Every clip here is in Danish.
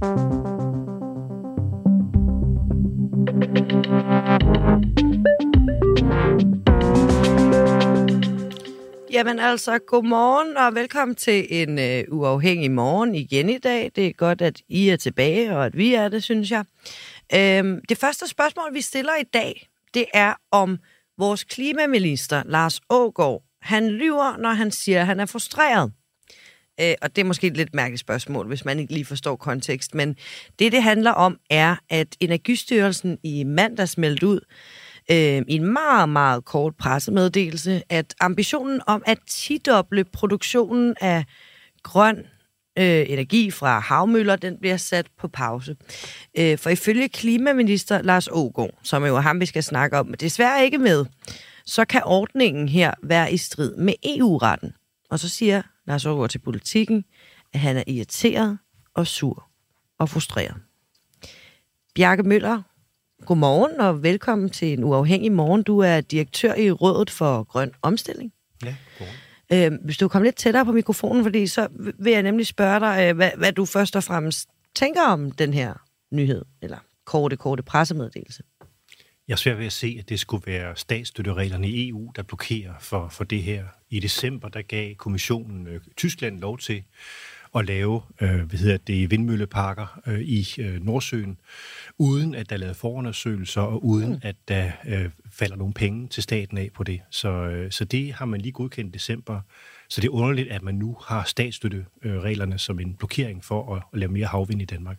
Jamen altså, godmorgen og velkommen til en øh, uafhængig morgen igen i dag. Det er godt, at I er tilbage, og at vi er det, synes jeg. Øhm, det første spørgsmål, vi stiller i dag, det er om vores klimaminister, Lars Ågård, han lyver, når han siger, at han er frustreret. Øh, og det er måske et lidt mærkeligt spørgsmål, hvis man ikke lige forstår kontekst, men det, det handler om, er, at Energistyrelsen i mandags meldte ud, øh, i en meget, meget kort pressemeddelelse, at ambitionen om at tidoble produktionen af grøn øh, energi fra havmøller, den bliver sat på pause. Øh, for ifølge klimaminister Lars Ågaard, som er jo ham, vi skal snakke om, desværre ikke med, så kan ordningen her være i strid med EU-retten. Og så siger Lars Ågaard til politikken, at han er irriteret og sur og frustreret. Bjarke Møller, godmorgen og velkommen til en uafhængig morgen. Du er direktør i Rådet for Grøn Omstilling. Ja, godmorgen. Øh, hvis du kommer lidt tættere på mikrofonen, fordi så vil jeg nemlig spørge dig, øh, hvad, hvad du først og fremmest tænker om den her nyhed, eller korte, korte pressemeddelelse. Jeg er svært ved at se, at det skulle være statsstøttereglerne i EU, der blokerer for, for det her. I december, der gav kommissionen øh, Tyskland lov til at lave øh, hvad hedder det, vindmølleparker øh, i øh, Nordsøen, uden at der er lavet forundersøgelser, og uden mm. at der øh, falder nogle penge til staten af på det. Så, øh, så det har man lige godkendt i december. Så det er underligt, at man nu har statsstøttereglerne som en blokering for at, at lave mere havvind i Danmark.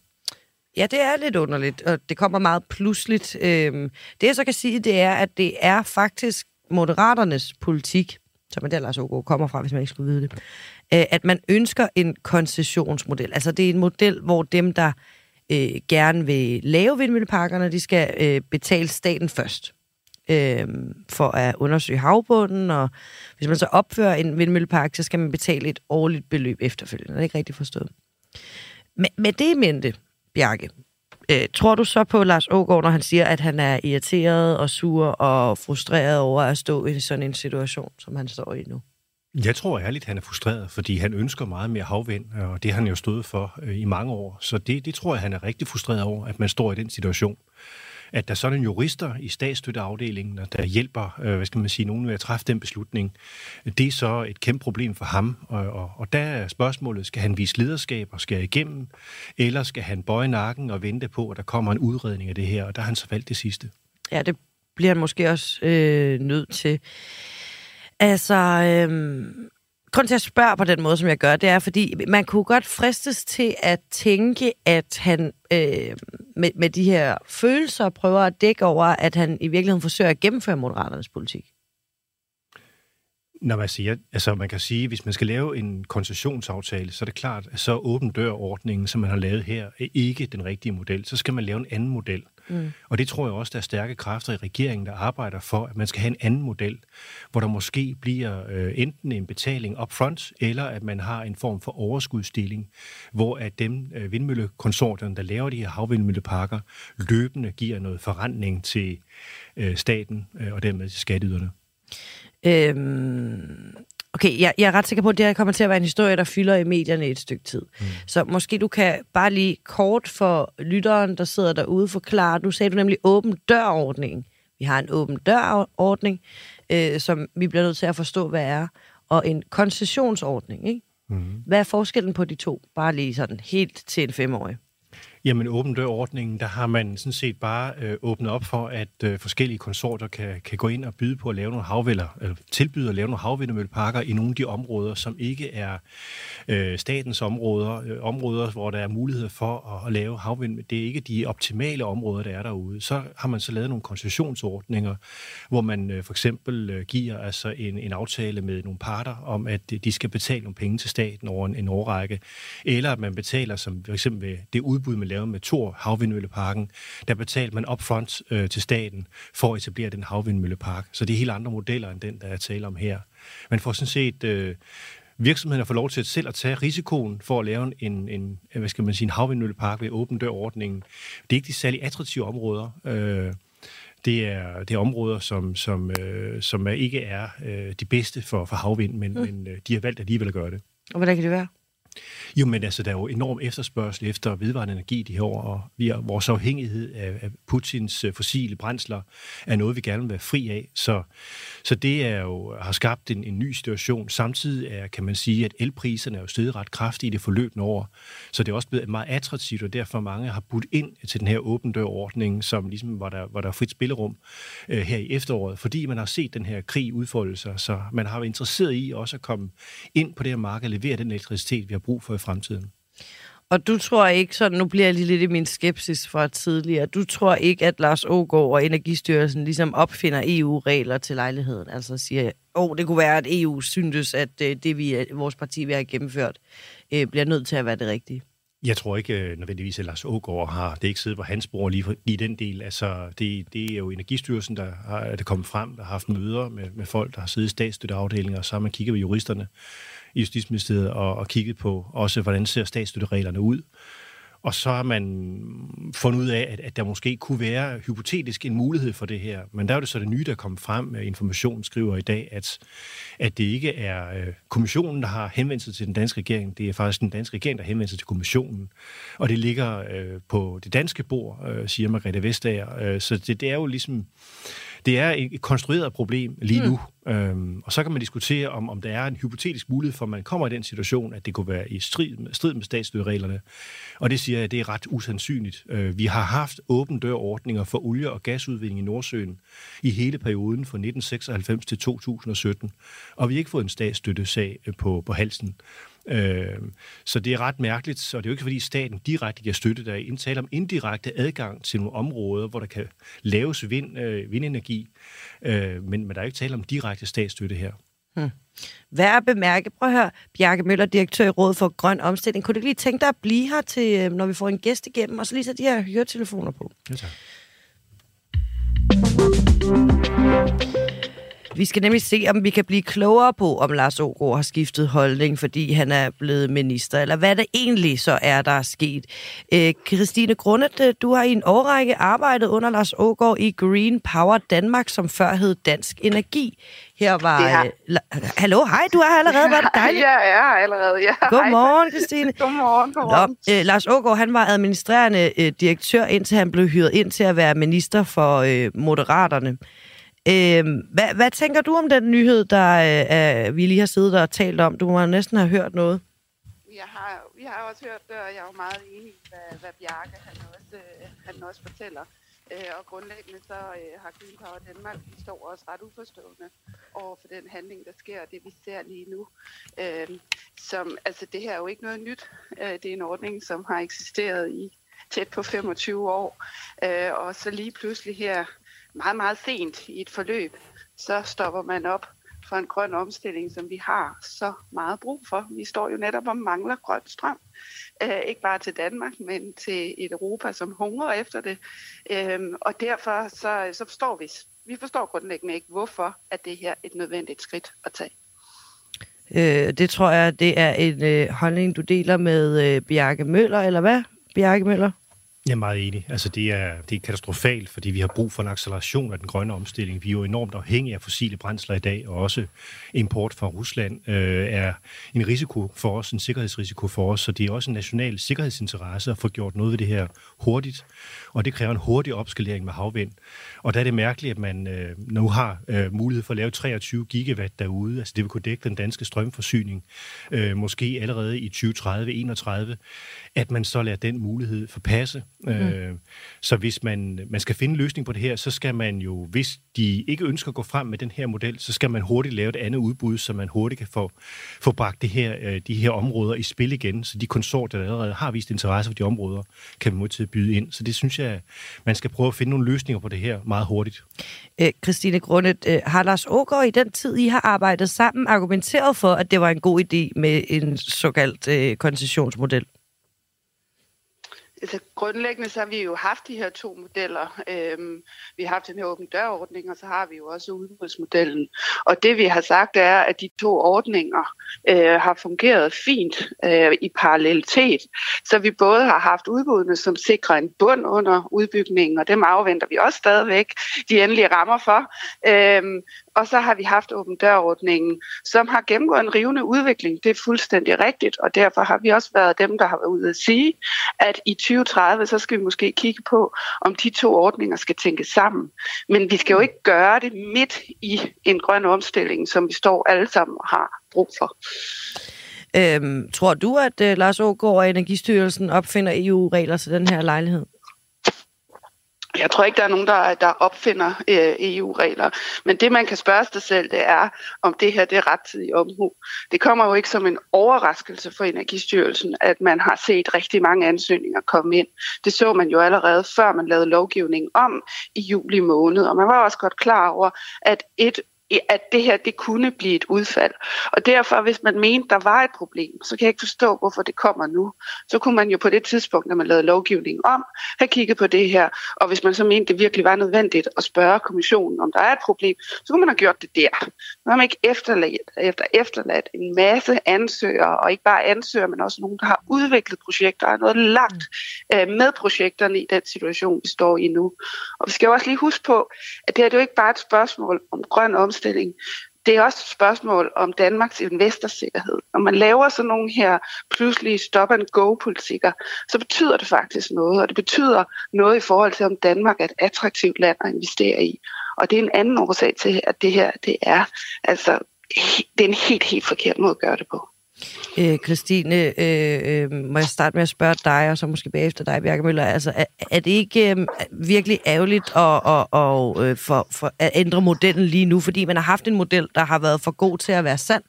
Ja, det er lidt underligt, og det kommer meget pludseligt. Øhm, det jeg så kan sige, det er, at det er faktisk moderaternes politik, som er der Lars Ågaard kommer fra, hvis man ikke skulle vide det, øh, at man ønsker en koncessionsmodel. Altså det er en model, hvor dem, der øh, gerne vil lave vindmølleparkerne, de skal øh, betale staten først øh, for at undersøge havbunden, og hvis man så opfører en vindmøllepark, så skal man betale et årligt beløb efterfølgende. Det er ikke rigtigt forstået. Men med det mente, Bjarke, øh, tror du så på Lars Ågaard, når han siger, at han er irriteret og sur og frustreret over at stå i sådan en situation, som han står i nu? Jeg tror ærligt, han er frustreret, fordi han ønsker meget mere havvind, og det har han jo stået for øh, i mange år. Så det, det tror jeg, han er rigtig frustreret over, at man står i den situation. At der er sådan en jurister i statsstøtteafdelingen, der hjælper, øh, hvad skal man sige, nogen med at træffe den beslutning, det er så et kæmpe problem for ham. Og, og, og der er spørgsmålet, skal han vise lederskab og skære igennem, eller skal han bøje nakken og vente på, at der kommer en udredning af det her, og der har han så valgt det sidste. Ja, det bliver han måske også øh, nødt til. Altså, øh, grund til at spørge på den måde, som jeg gør, det er, fordi man kunne godt fristes til at tænke, at han øh, med, med de her følelser prøver at dække over, at han i virkeligheden forsøger at gennemføre Moderaternes politik. Når man siger, altså man kan sige, hvis man skal lave en koncessionsaftale, så er det klart, at så åben dør-ordningen, som man har lavet her, er ikke den rigtige model. Så skal man lave en anden model. Mm. Og det tror jeg også, der er stærke kræfter i regeringen, der arbejder for, at man skal have en anden model, hvor der måske bliver øh, enten en betaling upfront, eller at man har en form for overskudsdeling, hvor at dem øh, vindmøllekonsortierne, der laver de her havvindmølleparker, løbende giver noget forrentning til øh, staten øh, og dermed til skatteyderne. Øhm, Okay, jeg, jeg er ret sikker på, at det her kommer til at være en historie, der fylder i medierne et stykke tid. Mm. Så måske du kan bare lige kort for lytteren, der sidder derude, forklare. Nu sagde du nemlig åben dør-ordningen. Vi har en åben dør-ordning, øh, som vi bliver nødt til at forstå, hvad er, og en koncessionsordning. Ikke? Mm. Hvad er forskellen på de to? Bare lige sådan helt til en femårig. Jamen, åben dør-ordningen, der har man sådan set bare øh, åbnet op for, at øh, forskellige konsorter kan, kan gå ind og byde på at lave nogle havvælder, eller tilbyde at lave nogle havvindmølleparker i nogle af de områder, som ikke er øh, statens områder, øh, områder, hvor der er mulighed for at, at lave havvind. Det er ikke de optimale områder, der er derude. Så har man så lavet nogle koncessionsordninger, hvor man øh, for eksempel øh, giver altså en, en aftale med nogle parter om, at de skal betale nogle penge til staten over en, en årrække, eller at man betaler, som for eksempel det udbud man lavet med Thor Havvindmølleparken, der betalte man upfront øh, til staten for at etablere den havvindmøllepark. Så det er helt andre modeller end den, der er tale om her. Man får sådan set øh, virksomheden får lov til at selv at tage risikoen for at lave en, en hvad skal man sige, en havvindmøllepark ved åben dør-ordningen. Det er ikke de særlig attraktive områder. Øh, det er, det er områder, som, som, øh, som ikke er øh, de bedste for, for havvind, men, mm. men øh, de har valgt alligevel at gøre det. Og hvordan kan det være? Jo, men altså, der er jo enorm efterspørgsel efter vedvarende energi de her år, og vi er, vores afhængighed af, af Putins øh, fossile brændsler er noget, vi gerne vil være fri af. Så, så det er jo, har skabt en, en ny situation. Samtidig er, kan man sige, at elpriserne er jo steget ret kraftigt i det forløbende år. Så det er også blevet meget attraktivt, og derfor mange har budt ind til den her åben dør-ordning, som ligesom, hvor der, var der frit spillerum øh, her i efteråret, fordi man har set den her krig udfolde sig, så man har været interesseret i også at komme ind på det her marked og levere den elektricitet, vi har brug for i fremtiden. Og du tror ikke, så nu bliver jeg lige lidt i min skepsis fra tidligere, du tror ikke, at Lars Ågaard og Energistyrelsen ligesom opfinder EU-regler til lejligheden? Altså siger, åh, oh, det kunne være, at EU syntes, at øh, det, vi, vores parti vil have gennemført, øh, bliver nødt til at være det rigtige. Jeg tror ikke øh, nødvendigvis, at Lars Ågaard har det ikke siddet på hans bord lige, lige den del. Altså, det, det er jo Energistyrelsen, der har, er det kommet frem, der har haft møder med, med folk, der har siddet i statsstøtteafdelinger, og så har man kigget ved juristerne i Justitsministeriet og, og kigget på også, hvordan ser statsstøttereglerne ud. Og så har man fundet ud af, at, at der måske kunne være hypotetisk en mulighed for det her. Men der er det så det nye, der kom frem. med skriver i dag, at, at det ikke er øh, kommissionen, der har henvendt sig til den danske regering. Det er faktisk den danske regering, der har henvendt sig til kommissionen. Og det ligger øh, på det danske bord, øh, siger Margrethe Vestager. Øh, så det, det er jo ligesom det er et konstrueret problem lige nu. Mm. Øhm, og så kan man diskutere, om, om der er en hypotetisk mulighed for, at man kommer i den situation, at det kunne være i strid, strid med statsstøttereglerne. Og det siger jeg, det er ret usandsynligt. Øh, vi har haft åben dørordninger for olie- og gasudvinding i Nordsøen i hele perioden fra 1996 til 2017. Og vi har ikke fået en statsstøttesag øh, på, på halsen. Øh, så det er ret mærkeligt, og det er jo ikke fordi staten direkte giver støtte, der er indtale om indirekte adgang til nogle områder, hvor der kan laves vind, øh, vindenergi, øh, men, men der er ikke tale om direkte statsstøtte her. Hmm. Hvad er bemærke? Prøv at høre, Bjarke Møller, direktør i Rådet for Grøn Omstilling. Kunne du lige tænke dig at blive her, til, øh, når vi får en gæst igennem, og så lige sætte de her høretelefoner på? Ja, tak. Vi skal nemlig se, om vi kan blive klogere på, om Lars Ågaard har skiftet holdning, fordi han er blevet minister, eller hvad det egentlig så er, der er sket. Øh, Christine Grundet, øh, du har i en årrække arbejdet under Lars Ågaard i Green Power Danmark, som før hed Dansk Energi. Her var... Øh, hallo, hej, du er allerede, var det dejligt? Ja, jeg er allerede, ja. Godmorgen, Christine. godmorgen, godmorgen. Nå, øh, Lars Ågaard, han var administrerende øh, direktør, indtil han blev hyret ind til at være minister for øh, Moderaterne. Øh, hvad, hvad tænker du om den nyhed, der øh, vi lige har siddet og talt om? Du må næsten have hørt noget. Jeg har, vi har også hørt det, og jeg er jo meget enig i, hvad, hvad Bjarke han også, øh, han også fortæller. Øh, og grundlæggende så øh, har Green Power Danmark, vi står også ret uforstående over for den handling, der sker, og det vi ser lige nu. Øh, som, altså det her er jo ikke noget nyt. Øh, det er en ordning, som har eksisteret i tæt på 25 år. Øh, og så lige pludselig her meget, meget sent i et forløb, så stopper man op for en grøn omstilling, som vi har så meget brug for. Vi står jo netop og mangler grøn strøm. Øh, ikke bare til Danmark, men til et Europa, som hungrer efter det. Øh, og derfor så, så forstår vi, vi forstår grundlæggende ikke, hvorfor at det her er et nødvendigt skridt at tage. Øh, det tror jeg, det er en øh, holdning, du deler med øh, Bjarke Møller, eller hvad, Bjarke Møller? Jeg er meget enig. Altså, det er, det er katastrofalt, fordi vi har brug for en acceleration af den grønne omstilling. Vi er jo enormt afhængige af fossile brændsler i dag, og også import fra Rusland øh, er en risiko for os, en sikkerhedsrisiko for os, så det er også en national sikkerhedsinteresse at få gjort noget ved det her hurtigt, og det kræver en hurtig opskalering med havvind. Og der er det mærkeligt, at man øh, nu har øh, mulighed for at lave 23 gigawatt derude, altså det vil kunne dække den danske strømforsyning, øh, måske allerede i 2030-2031, at man så lader den mulighed forpasse, Mm. Øh, så hvis man, man skal finde en løsning på det her, så skal man jo, hvis de ikke ønsker at gå frem med den her model, så skal man hurtigt lave et andet udbud, så man hurtigt kan få, få bragt det her, øh, de her områder i spil igen, så de konsorter, der allerede har vist interesse for de områder, kan vi mod til at byde ind. Så det synes jeg, man skal prøve at finde nogle løsninger på det her meget hurtigt. Øh, Christine Grundet, øh, har Lars Ågaard i den tid, I har arbejdet sammen, argumenteret for, at det var en god idé med en såkaldt øh, koncessionsmodel? Altså grundlæggende så har vi jo haft de her to modeller. Øhm, vi har haft den her åben dørordning, og så har vi jo også udbudsmodellen. Og det vi har sagt er, at de to ordninger øh, har fungeret fint øh, i parallelitet. Så vi både har haft udbuddene, som sikrer en bund under udbygningen, og dem afventer vi også stadigvæk de endelige rammer for. Øhm, og så har vi haft åben dørordningen, som har gennemgået en rivende udvikling. Det er fuldstændig rigtigt, og derfor har vi også været dem, der har været ude at sige, at i 2030, så skal vi måske kigge på, om de to ordninger skal tænkes sammen. Men vi skal jo ikke gøre det midt i en grøn omstilling, som vi står alle sammen og har brug for. Øhm, tror du, at øh, Lars Ågaard og Energistyrelsen opfinder EU-regler til den her lejlighed? Jeg tror ikke, der er nogen, der, der opfinder øh, EU-regler. Men det, man kan spørge sig selv, det er, om det her det er rettidig omhu. Det kommer jo ikke som en overraskelse for Energistyrelsen, at man har set rigtig mange ansøgninger komme ind. Det så man jo allerede, før man lavede lovgivningen om i juli måned. Og man var også godt klar over, at et at det her det kunne blive et udfald. Og derfor, hvis man mente, der var et problem, så kan jeg ikke forstå, hvorfor det kommer nu. Så kunne man jo på det tidspunkt, når man lavede lovgivningen om, have kigget på det her. Og hvis man så mente, det virkelig var nødvendigt at spørge kommissionen, om der er et problem, så kunne man have gjort det der. Nu har man ikke efterladt, efter efterladt en masse ansøgere, og ikke bare ansøgere, men også nogen, der har udviklet projekter og noget langt øh, med projekterne i den situation, vi står i nu. Og vi skal jo også lige huske på, at det her det er jo ikke bare et spørgsmål om grøn omstilling, omstilling. Det er også et spørgsmål om Danmarks investorsikkerhed. Når man laver sådan nogle her pludselige stop-and-go-politikker, så betyder det faktisk noget, og det betyder noget i forhold til, om Danmark er et attraktivt land at investere i. Og det er en anden årsag til, at det her det er, altså, det er en helt, helt forkert måde at gøre det på. Øh, Christine, øh, øh, må jeg starte med at spørge dig, og så måske bagefter dig, Bjarke Møller. Altså, er, er det ikke øh, virkelig ærgerligt at, at, at, øh, for, for at ændre modellen lige nu, fordi man har haft en model, der har været for god til at være sand?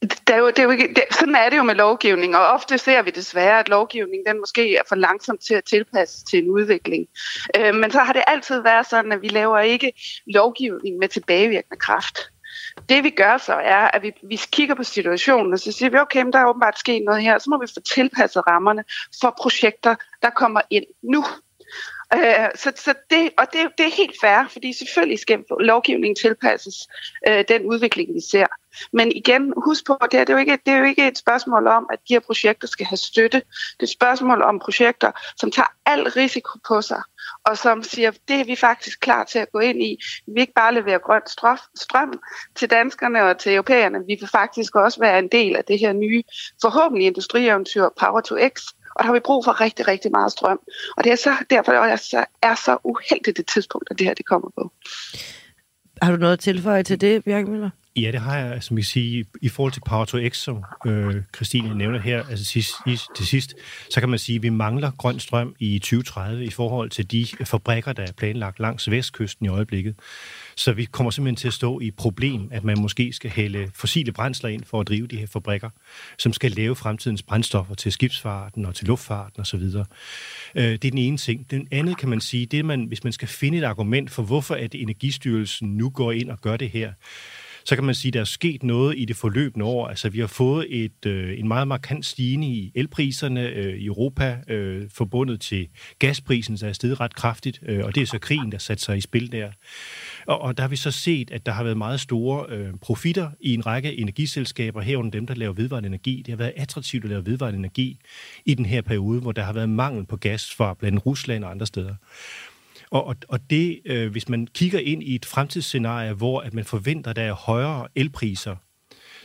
Det er jo, det er jo ikke, det, sådan er det jo med lovgivning, og ofte ser vi desværre, at lovgivning den måske er for langsom til at tilpasse til en udvikling. Øh, men så har det altid været sådan, at vi laver ikke lovgivning med tilbagevirkende kraft. Det vi gør så er, at vi, vi kigger på situationen, og så siger vi, okay, men der er åbenbart sket noget her, så må vi få tilpasset rammerne for projekter, der kommer ind nu. Øh, så, så det, og det, det er helt fair, fordi selvfølgelig skal lovgivningen tilpasses øh, den udvikling, vi ser. Men igen, husk på, det, er, det, er jo ikke, det er jo ikke et spørgsmål om, at de her projekter skal have støtte. Det er et spørgsmål om projekter, som tager al risiko på sig, og som siger, det er vi faktisk klar til at gå ind i. Vi vil ikke bare levere grøn strøm til danskerne og til europæerne, vi vil faktisk også være en del af det her nye, forhåbentlig industrieventyr Power to X, og der har vi brug for rigtig, rigtig meget strøm. Og det er så derfor, at jeg så, er så uheldigt det tidspunkt, at det her det kommer på. Har du noget at tilføje til det, Bjørk Møller? Ja, det har jeg, altså, som jeg siger, i forhold til Power to X, som øh, Christine nævner her, altså sidst, i, til sidst, så kan man sige, at vi mangler grøn strøm i 2030 i forhold til de fabrikker, der er planlagt langs vestkysten i øjeblikket. Så vi kommer simpelthen til at stå i problem, at man måske skal hælde fossile brændsler ind for at drive de her fabrikker, som skal lave fremtidens brændstoffer til skibsfarten og til luftfarten osv. Øh, det er den ene ting. Den anden kan man sige, det er, man, hvis man skal finde et argument for, hvorfor at Energistyrelsen nu går ind og gør det her, så kan man sige, at der er sket noget i det forløbende år. Altså, vi har fået et, øh, en meget markant stigning i elpriserne øh, i Europa, øh, forbundet til gasprisen, der er steget ret kraftigt, øh, og det er så krigen, der satte sig i spil der. Og, og der har vi så set, at der har været meget store øh, profitter i en række energiselskaber, herunder dem, der laver vedvarende energi. Det har været attraktivt at lave vedvarende energi i den her periode, hvor der har været mangel på gas fra blandt andet Rusland og andre steder. Og, og, og det, øh, hvis man kigger ind i et fremtidsscenarie, hvor at man forventer, at der er højere elpriser,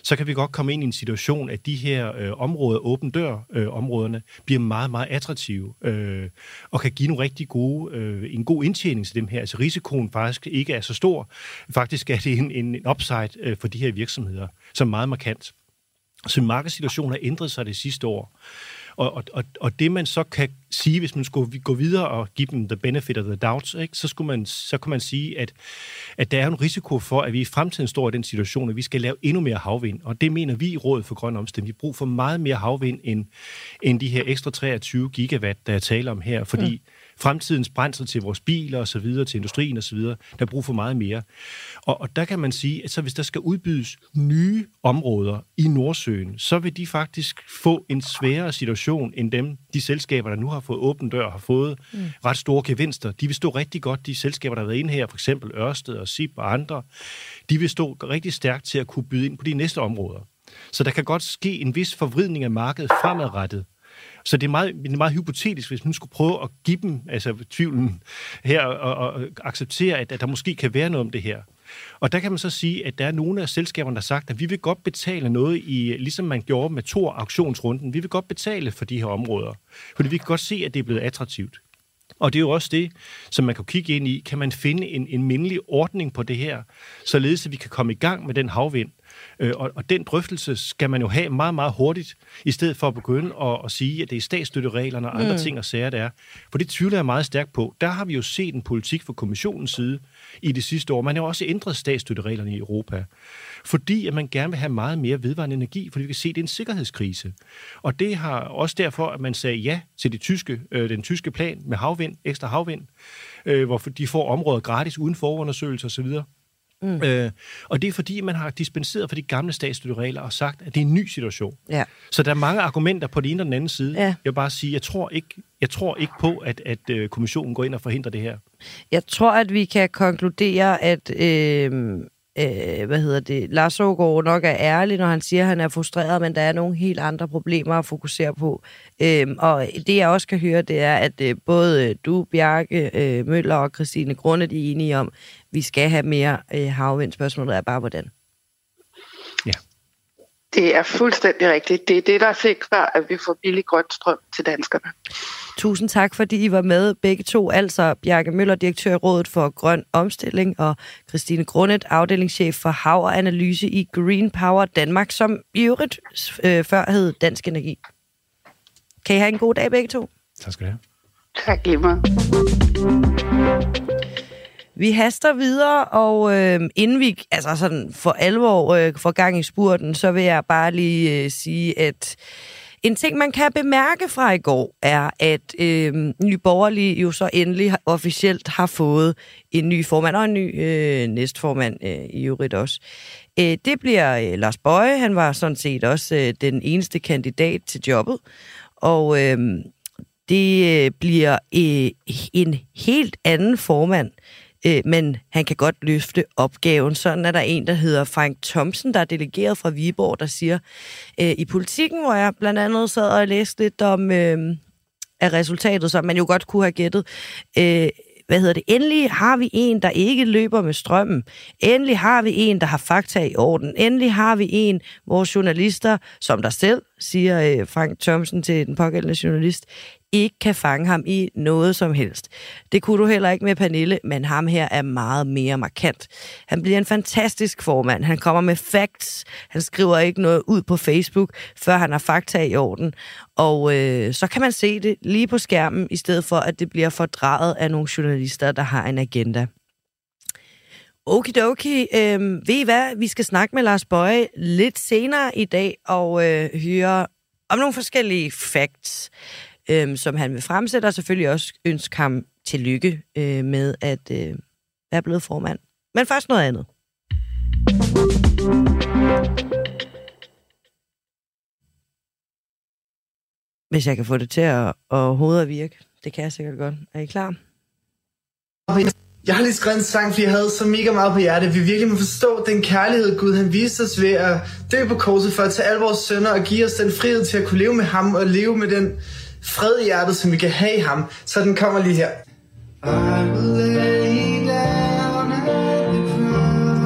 så kan vi godt komme ind i en situation, at de her øh, områder, åben dør-områderne, øh, bliver meget, meget attraktive øh, og kan give nogle rigtig gode, øh, en god indtjening til dem her. Altså risikoen faktisk ikke er så stor. Faktisk er det en, en upside øh, for de her virksomheder, som er meget markant. Så markedssituationen har ændret sig det sidste år. Og, og, og, og det man så kan sige, hvis man skulle gå videre og give dem the benefit of the doubt, ikke, så, skulle man, så kan man sige, at, at der er en risiko for, at vi i fremtiden står i den situation, at vi skal lave endnu mere havvind. Og det mener vi i Rådet for Grøn Omstilling. Vi bruger for meget mere havvind end, end de her ekstra 23 gigawatt, der er tale om her, fordi mm fremtidens brændsel til vores biler og så videre, til industrien og så videre, der er brug for meget mere. Og, og der kan man sige, at så hvis der skal udbydes nye områder i Nordsøen, så vil de faktisk få en sværere situation end dem, de selskaber, der nu har fået åben dør, har fået mm. ret store gevinster. De vil stå rigtig godt, de selskaber, der har været inde her, for eksempel Ørsted og SIP og andre, de vil stå rigtig stærkt til at kunne byde ind på de næste områder. Så der kan godt ske en vis forvridning af markedet fremadrettet. Så det er, meget, det er meget hypotetisk, hvis man skulle prøve at give dem altså, tvivlen her og, og acceptere, at, at der måske kan være noget om det her. Og der kan man så sige, at der er nogle af selskaberne, der har sagt, at vi vil godt betale noget, i, ligesom man gjorde med to auktionsrunden. Vi vil godt betale for de her områder, fordi vi kan godt se, at det er blevet attraktivt. Og det er jo også det, som man kan kigge ind i. Kan man finde en, en mindelig ordning på det her, således at vi kan komme i gang med den havvind? Øh, og, og den drøftelse skal man jo have meget, meget hurtigt, i stedet for at begynde at, at sige, at det er statsstøttereglerne og andre mm. ting og sager, der er. For det tvivler jeg meget stærkt på. Der har vi jo set en politik fra kommissionens side i det sidste år. Man har jo også ændret statsstøttereglerne i Europa fordi at man gerne vil have meget mere vedvarende energi, fordi vi kan se, at det er en sikkerhedskrise. Og det har også derfor, at man sagde ja til det tyske, øh, den tyske plan med havvind, ekstra havvind, øh, hvor de får områder gratis uden forundersøgelser osv., Mm. Øh, og det er fordi, man har dispenseret for de gamle statsstøtteregler og sagt, at det er en ny situation. Ja. Så der er mange argumenter på den ene og den anden side. Ja. Jeg vil bare sige, jeg tror ikke, jeg tror ikke på, at, at øh, kommissionen går ind og forhindrer det her. Jeg tror, at vi kan konkludere, at øh, øh, hvad hedder det, Lars Ågaard nok er ærlig, når han siger, at han er frustreret, men der er nogle helt andre problemer at fokusere på. Øh, og det jeg også kan høre, det er, at øh, både du, Bjarke, øh, Møller og Christine Grunde, de er enige om, at vi skal have mere øh, havvind. Spørgsmålet er bare, hvordan. Ja. Det er fuldstændig rigtigt. Det er det, der sikrer, at vi får billig grøn strøm til danskerne. Tusind tak, fordi I var med begge to. Altså Bjarke Møller, direktør i Rådet for Grøn Omstilling, og Christine Grundet, afdelingschef for Hav og Analyse i Green Power Danmark, som i øvrigt øh, før hed Dansk Energi. Kan I have en god dag begge to? Tak skal du have. Tak, Emma. Vi haster videre, og øh, inden vi altså sådan for alvor øh, får gang i spurten, så vil jeg bare lige øh, sige, at en ting, man kan bemærke fra i går, er, at øh, Nye Borgerlige jo så endelig officielt har fået en ny formand og en ny øh, næstformand øh, i øvrigt også. Øh, det bliver øh, Lars Bøje, han var sådan set også øh, den eneste kandidat til jobbet, og øh, det øh, bliver øh, en helt anden formand, øh, Øh, men han kan godt løfte opgaven. Sådan er der en, der hedder Frank Thomsen, der er delegeret fra Viborg, der siger, øh, i politikken, hvor jeg blandt andet sad og læste lidt om øh, af resultatet, som man jo godt kunne have gættet, øh, hvad hedder det, endelig har vi en, der ikke løber med strømmen. Endelig har vi en, der har fakta i orden. Endelig har vi en, hvor journalister, som der selv siger øh, Frank Thomsen til den pågældende journalist, ikke kan fange ham i noget som helst. Det kunne du heller ikke med Pernille, men ham her er meget mere markant. Han bliver en fantastisk formand. Han kommer med facts. Han skriver ikke noget ud på Facebook, før han har fakta i orden. Og øh, så kan man se det lige på skærmen, i stedet for at det bliver fordraget af nogle journalister, der har en agenda. Okidoki, Øhm, ved I hvad? Vi skal snakke med Lars Bøje lidt senere i dag og øh, høre om nogle forskellige facts øhm, som han vil fremsætte, og selvfølgelig også ønske ham tillykke øh, med at øh, være blevet formand. Men først noget andet. Hvis jeg kan få det til at, at hovedet at virke. Det kan jeg sikkert godt. Er I klar? Jeg har lige skrevet en sang, fordi jeg havde så mega meget på hjertet. Vi virkelig må forstå den kærlighed, Gud han viste os ved at dø på korset for at tage alle vores sønner og give os den frihed til at kunne leve med ham og leve med den fred i hjertet, som vi kan have i ham. Så den kommer lige her.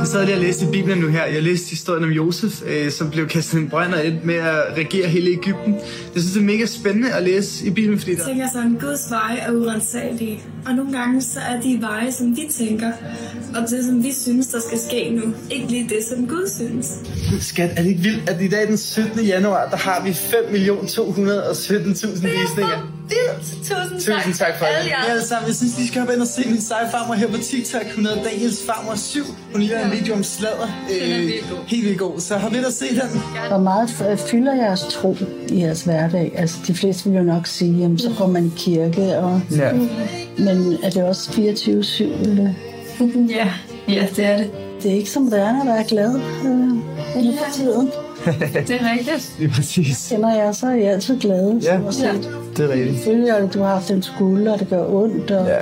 Jeg sad lige og læste i Bibelen nu her. Jeg læste historien om Josef, øh, som blev kastet i en brønd og endte med at regere hele Ægypten. Jeg synes, det er mega spændende at læse i Bibelen, fordi der... Jeg tænker sådan, Guds veje er urensagelige. Og nogle gange så er de veje, som vi tænker, og det, som vi synes, der skal ske nu, ikke lige det, som Gud synes. Skat, er det ikke vildt, at i dag den 17. januar, der har vi 5.217.000 visninger? vildt. Tusind, Tusind tak, for det. Ja, alle sammen. Jeg synes, de skal hoppe ind og se min seje farmor her på TikTok. Hun hedder Daniels farmor 7. Hun laver ja. en video om sladder. Øh, helt vildt god. Så hop ind og se den. Hvor meget fylder jeres tro i jeres hverdag? Altså, de fleste vil jo nok sige, jamen, så går man i kirke. Og... Ja. Men er det også 24-7? Eller? Ja. ja, det er det. Det er ikke som når der er glad øh, ja. for tiden. det er rigtigt. Det er præcis. Kender jeg, så er jeg altid glad. Ja, ja. det er rigtigt. Selvfølgelig at du har haft en skulder, og det gør ondt, og ja.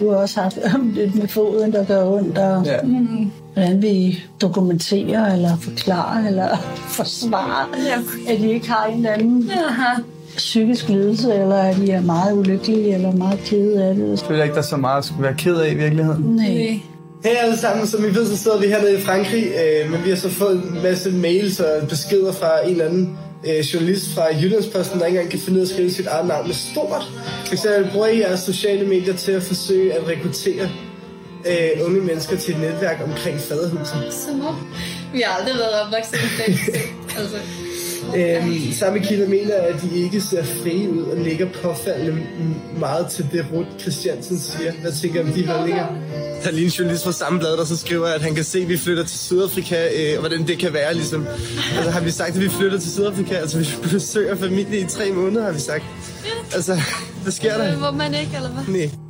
du har også haft lidt med foden, der gør ondt, og ja. mm, hvordan vi dokumenterer, eller forklarer, eller forsvarer, ja. at de ikke har en eller anden Aha. psykisk lidelse, eller at de er meget ulykkelige, eller meget kede af det. Jeg føler ikke, der er så meget at skulle være ked af i virkeligheden. Nej. Hej alle sammen, som I ved, så sidder vi hernede i Frankrig, øh, men vi har så fået en masse mails og beskeder fra en eller anden øh, journalist fra Jyllandsposten, der ikke engang kan finde ud af at skrive sit eget navn med stort. For eksempel bruger I jeres sociale medier til at forsøge at rekruttere øh, unge mennesker til et netværk omkring faderhuset. Som om. Vi har aldrig været opvokset i altså. Øhm, samme kilder mener, at de ikke ser frie ud og ligger påfaldende meget til det, Ruth Christiansen siger. Hvad tænker om de holdninger? Der er lige en journalist fra samme blad, der så skriver, at han kan se, at vi flytter til Sydafrika, øh, og hvordan det kan være, ligesom. Altså, har vi sagt, at vi flytter til Sydafrika? Altså, vi besøger familie i tre måneder, har vi sagt. Altså, hvad sker der? Må man ikke, eller hvad? Nej.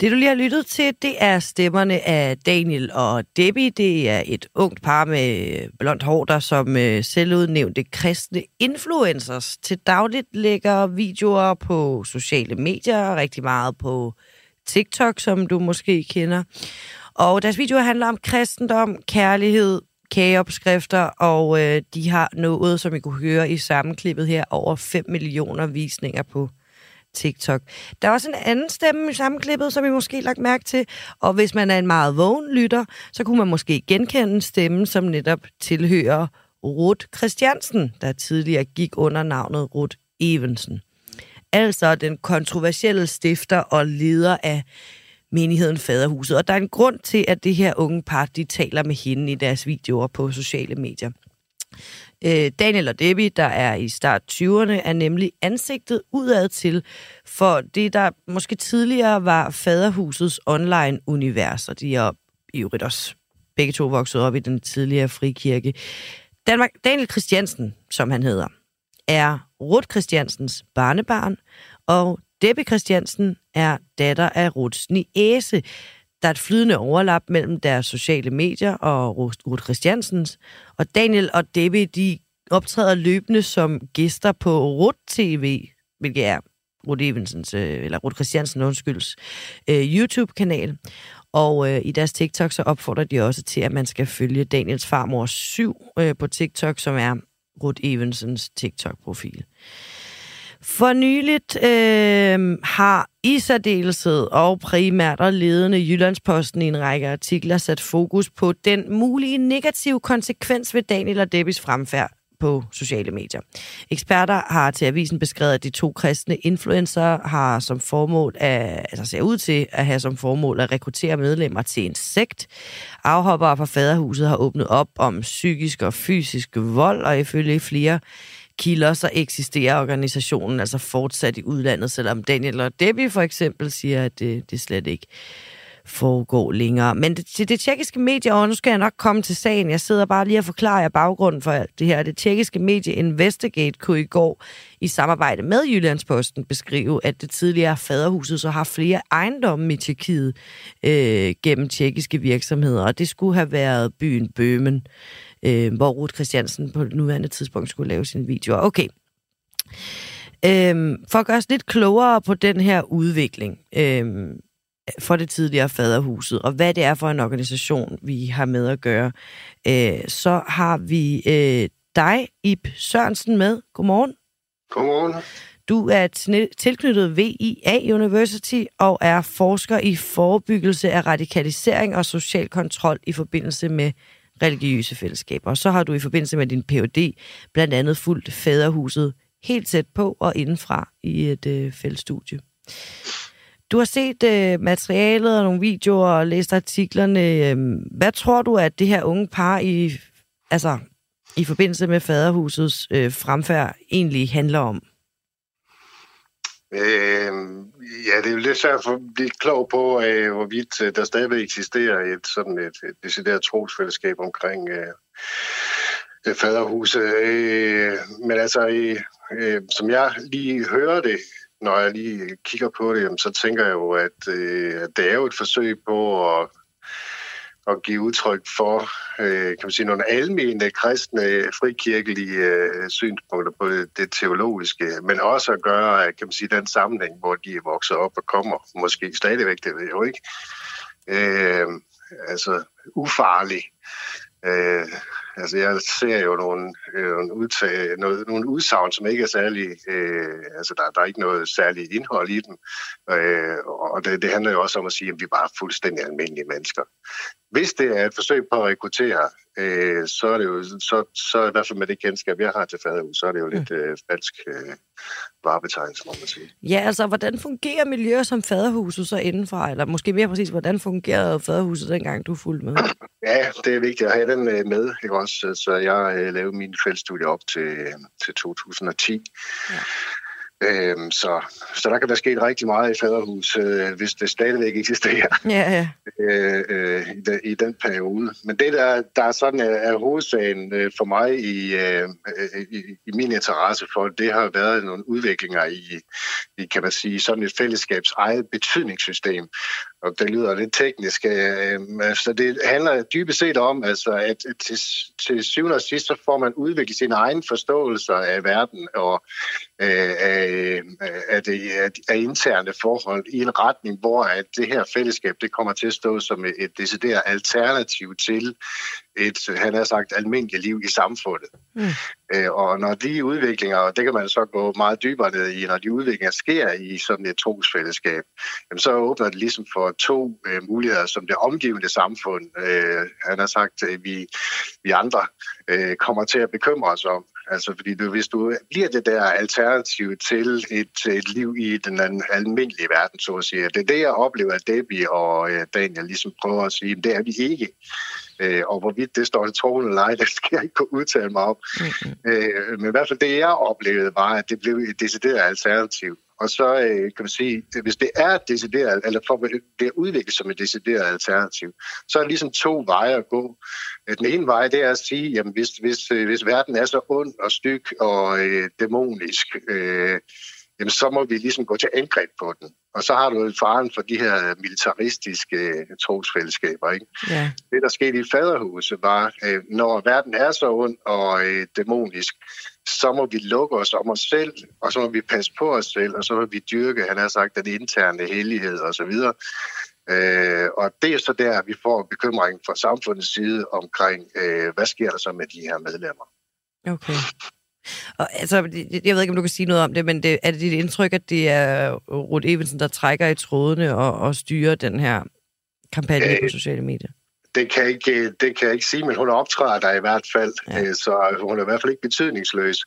Det, du lige har lyttet til, det er stemmerne af Daniel og Debbie. Det er et ungt par med blondt hår, der som øh, selvudnævnte kristne influencers til dagligt lægger videoer på sociale medier, rigtig meget på TikTok, som du måske kender. Og deres videoer handler om kristendom, kærlighed, kageopskrifter, og øh, de har nået, som I kunne høre i sammenklippet her, over 5 millioner visninger på TikTok. Der er også en anden stemme i sammenklippet, som I måske har lagt mærke til, og hvis man er en meget vågen lytter, så kunne man måske genkende stemmen, som netop tilhører Ruth Christiansen, der tidligere gik under navnet Ruth Evensen. Altså den kontroversielle stifter og leder af menigheden Faderhuset. Og der er en grund til, at det her unge par, de taler med hende i deres videoer på sociale medier. Øh, Daniel og Debbie, der er i start 20'erne, er nemlig ansigtet udad til for det, der måske tidligere var Faderhusets online-univers, og de er i øvrigt også begge to vokset op i den tidligere frikirke. Danmark, Daniel Christiansen, som han hedder, er Ruth Christiansens barnebarn, og Debbie Christiansen er datter af Ruths niæse. Der er et flydende overlap mellem deres sociale medier og Ruth Christiansens. Og Daniel og Debbie, de optræder løbende som gæster på Ruth TV, hvilket er Ruth Evensens, øh, eller Ruth Christiansen, undskylds, øh, YouTube-kanal. Og øh, i deres TikTok så opfordrer de også til, at man skal følge Daniels farmor 7 øh, på TikTok, som er Ruth Evensens TikTok-profil. For nyligt øh, har i særdeleshed og primært og ledende Jyllandsposten i en række artikler sat fokus på den mulige negative konsekvens ved Daniel og Debbies fremfærd på sociale medier. Eksperter har til avisen beskrevet, at de to kristne influencer har som formål at, altså ser ud til at have som formål at rekruttere medlemmer til en sekt. Afhoppere fra faderhuset har åbnet op om psykisk og fysisk vold, og ifølge flere kilder, så eksisterer organisationen altså fortsat i udlandet, selvom Daniel og Debbie for eksempel siger, at det, det slet ikke foregår længere. Men det, det, det tjekkiske medie, og nu skal jeg nok komme til sagen, jeg sidder bare lige og forklarer jer baggrunden for alt det her. Det tjekkiske medie Investigate kunne i går i samarbejde med Jyllandsposten beskrive, at det tidligere faderhuset så har flere ejendomme i Tjekkiet øh, gennem tjekkiske virksomheder, og det skulle have været byen Bøhmen, øh, hvor Ruth Christiansen på nuværende tidspunkt skulle lave sine videoer. Okay. Øhm, for at gøre os lidt klogere på den her udvikling øhm, for det tidligere faderhuset, og hvad det er for en organisation, vi har med at gøre, øh, så har vi øh, dig, Ib Sørensen, med. Godmorgen. Godmorgen. Du er tilknyttet VIA University og er forsker i forebyggelse af radikalisering og social kontrol i forbindelse med religiøse fællesskaber. Og så har du i forbindelse med din Ph.D. blandt andet fuldt faderhuset helt tæt på og indenfra i et øh, fællesstudie. Du har set øh, materialet og nogle videoer og læst artiklerne. Øh, hvad tror du, at det her unge par i, altså, i forbindelse med faderhusets øh, fremfærd egentlig handler om? Øh, ja, det er jo lidt svært at blive klog på, øh, hvorvidt øh, der stadigvæk eksisterer et sådan et, et decideret trosfællesskab omkring øh, øh faderhuset. Øh, men altså, øh, øh, som jeg lige hører det, når jeg lige kigger på det, så tænker jeg jo, at, øh, at det er jo et forsøg på at at give udtryk for øh, kan man sige, nogle almene kristne frikirkelige øh, synspunkter på det, teologiske, men også at gøre kan man sige, den sammenhæng, hvor de er vokset op og kommer, måske stadigvæk, det ved jeg jo ikke, øh, altså ufarlig Øh, altså, jeg ser jo nogle, øh, nogle, udtag, noget, nogle udsagn, som ikke er særlig... Øh, altså, der, der er ikke noget særligt indhold i dem. Øh, og det, det handler jo også om at sige, at vi bare fuldstændig almindelige mennesker. Hvis det er et forsøg på at rekruttere, øh, så er det jo, så, så i hvert fald med det kendskab, jeg har til faderhus, så er det jo lidt øh, falsk øh, varebetegnelse, må man sige. Ja, altså, hvordan fungerer miljøer som faderhuset så indenfra? Eller måske mere præcis, hvordan fungerede faderhuset dengang, du fulgte med? Ja, det er vigtigt at have den øh, med, ikke også? Så jeg øh, lavede min fældstudie op til, øh, til 2010. Ja. Øhm, så, så der kan der ske rigtig meget i faderhus, øh, hvis det stadigvæk eksisterer ja, ja. Øh, øh, i, de, i den periode. Men det, der, der er sådan er, er hovedsagen øh, for mig i, øh, i, i min interesse for, det har været nogle udviklinger i, i kan man sige, sådan et fællesskabs eget betydningssystem. Og det lyder lidt teknisk. Øh, så det handler dybest set om, altså, at til, til syvende og sidst, så får man udviklet sin egen forståelse af verden og øh, af, øh, af, det, af, af interne forhold i en retning, hvor at det her fællesskab det kommer til at stå som et, et decideret alternativ til et, han har sagt, almindeligt liv i samfundet. Mm. Øh, og når de udviklinger, og det kan man så gå meget dybere ned i, når de udviklinger sker i sådan et trosfællesskab, jamen så åbner det ligesom for to øh, muligheder, som det omgivende samfund, øh, han har sagt, at vi, vi andre øh, kommer til at bekymre os om. Altså, fordi du, hvis du bliver det der alternativ til et, et liv i den almindelige verden, så at sige, det er det, jeg oplever, at Debbie og øh, Daniel ligesom prøver at sige, det er vi ikke. Øh, og hvorvidt det står til troen eller ej, det skal jeg ikke kunne udtale mig om. Mm-hmm. Øh, men i hvert fald det, jeg oplevede, var, at det blev et decideret alternativ. Og så øh, kan man sige, at hvis det er decideret, eller for at det udviklet som et decideret alternativ, så er der ligesom to veje at gå. Den ene vej, det er at sige, jamen hvis, hvis, øh, hvis verden er så ond og styg og øh, dæmonisk, øh, jamen så må vi ligesom gå til angreb på den. Og så har du faren for de her militaristiske øh, trosfællesskaber. Ikke? Ja. Det, der skete i faderhuset, var, øh, når verden er så ond og øh, dæmonisk, så må vi lukke os om os selv, og så må vi passe på os selv, og så må vi dyrke, han har sagt, den interne hellighed og så videre. Øh, og det er så der, vi får bekymring fra samfundets side omkring, øh, hvad sker der så med de her medlemmer. Okay. Og, altså, jeg ved ikke, om du kan sige noget om det, men det, er det dit indtryk, at det er Ruth Evensen, der trækker i trådene og, og styrer den her kampagne øh, på sociale medier? Det kan, ikke, det kan jeg ikke sige, men hun optræder der i hvert fald, ja. Øh, så hun er i hvert fald ikke betydningsløs.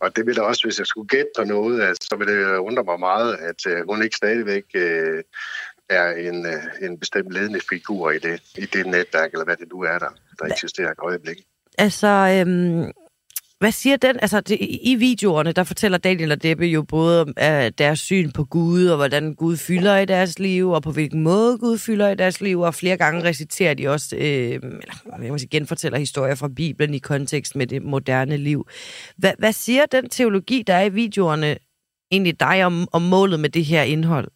Og det vil da også, hvis jeg skulle gætte på noget, så vil det undre mig meget, at øh, hun ikke stadigvæk øh, er en, en bestemt ledende figur i det, i det netværk, eller hvad det nu er, der, der eksisterer et øjeblik. Altså, øhm, hvad siger den? Altså, det, i videoerne, der fortæller Daniel og Debbie jo både om uh, deres syn på Gud, og hvordan Gud fylder i deres liv, og på hvilken måde Gud fylder i deres liv, og flere gange reciterer de også, øh, eller jeg må sige, genfortæller historier fra Bibelen i kontekst med det moderne liv. Hva, hvad siger den teologi, der er i videoerne, egentlig dig om, om målet med det her indhold?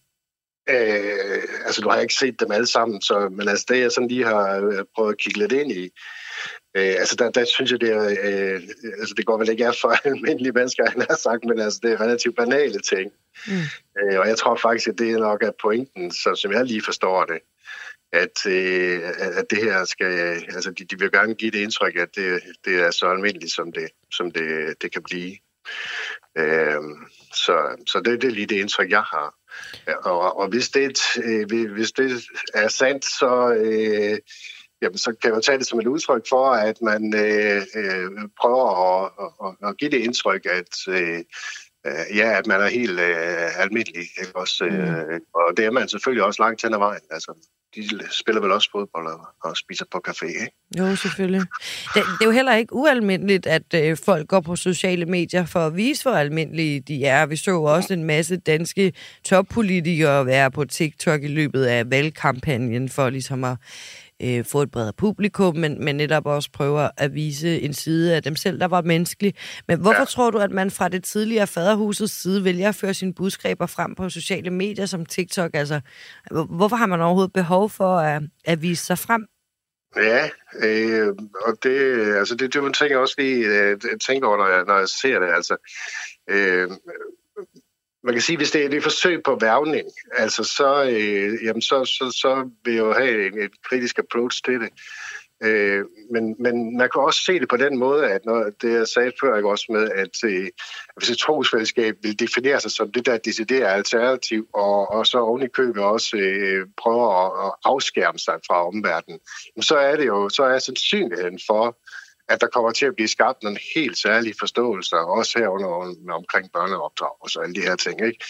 Øh, altså, du har ikke set dem alle sammen, så, men altså, det jeg sådan lige har øh, prøvet at kigge lidt ind i, Øh, altså der, der synes jeg, det er, øh, altså det går vel ikke er for almindelige mennesker, han har sagt, men altså det er relativt banale ting. Mm. Øh, og jeg tror faktisk, at det er nok er pointen, så, som jeg lige forstår det, at, øh, at det her skal, altså de, de vil gerne give det indtryk, at det, det er så almindeligt, som det, som det, det kan blive. Øh, så så det, det er lige det indtryk, jeg har. Og, og hvis, det, øh, hvis det er sandt, så... Øh, jamen, så kan jo tage det som et udtryk for, at man øh, øh, prøver at, at, at give det indtryk, at øh, øh, ja, at man er helt øh, almindelig. Ikke? Også, øh, mm. Og det er man selvfølgelig også langt hen ad vejen. Altså, de spiller vel også fodbold og, og spiser på café, ikke? Jo, selvfølgelig. Det, det er jo heller ikke ualmindeligt, at øh, folk går på sociale medier for at vise, hvor almindelige de er. Vi så også en masse danske toppolitikere være på TikTok i løbet af valgkampagnen for ligesom at øh, få et bredere publikum, men, men netop også prøver at vise en side af dem selv, der var menneskelig. Men hvorfor ja. tror du, at man fra det tidligere faderhusets side vælger at føre sine budskaber frem på sociale medier som TikTok? Altså, hvorfor har man overhovedet behov for at, at vise sig frem? Ja, øh, og det, altså det, det tænker jeg også lige øh, tænker over, når jeg, når jeg ser det. Altså, øh, man kan sige, hvis det er et forsøg på værvning, altså så, øh, jamen så, så, så vil jeg jo have en, en kritisk approach til det. Øh, men, men man kan også se det på den måde, at når det jeg sagde før, ikke også med, at øh, hvis et trosfællesskab vil definere sig som det der deciderer alternativ, og, og så oven i købet også øh, prøver at, at afskærme sig fra omverdenen, så er det jo, så er sandsynligheden for, at der kommer til at blive skabt nogle helt særlige forståelser, også herunder omkring børneopdragelse og alle de her ting. Ikke?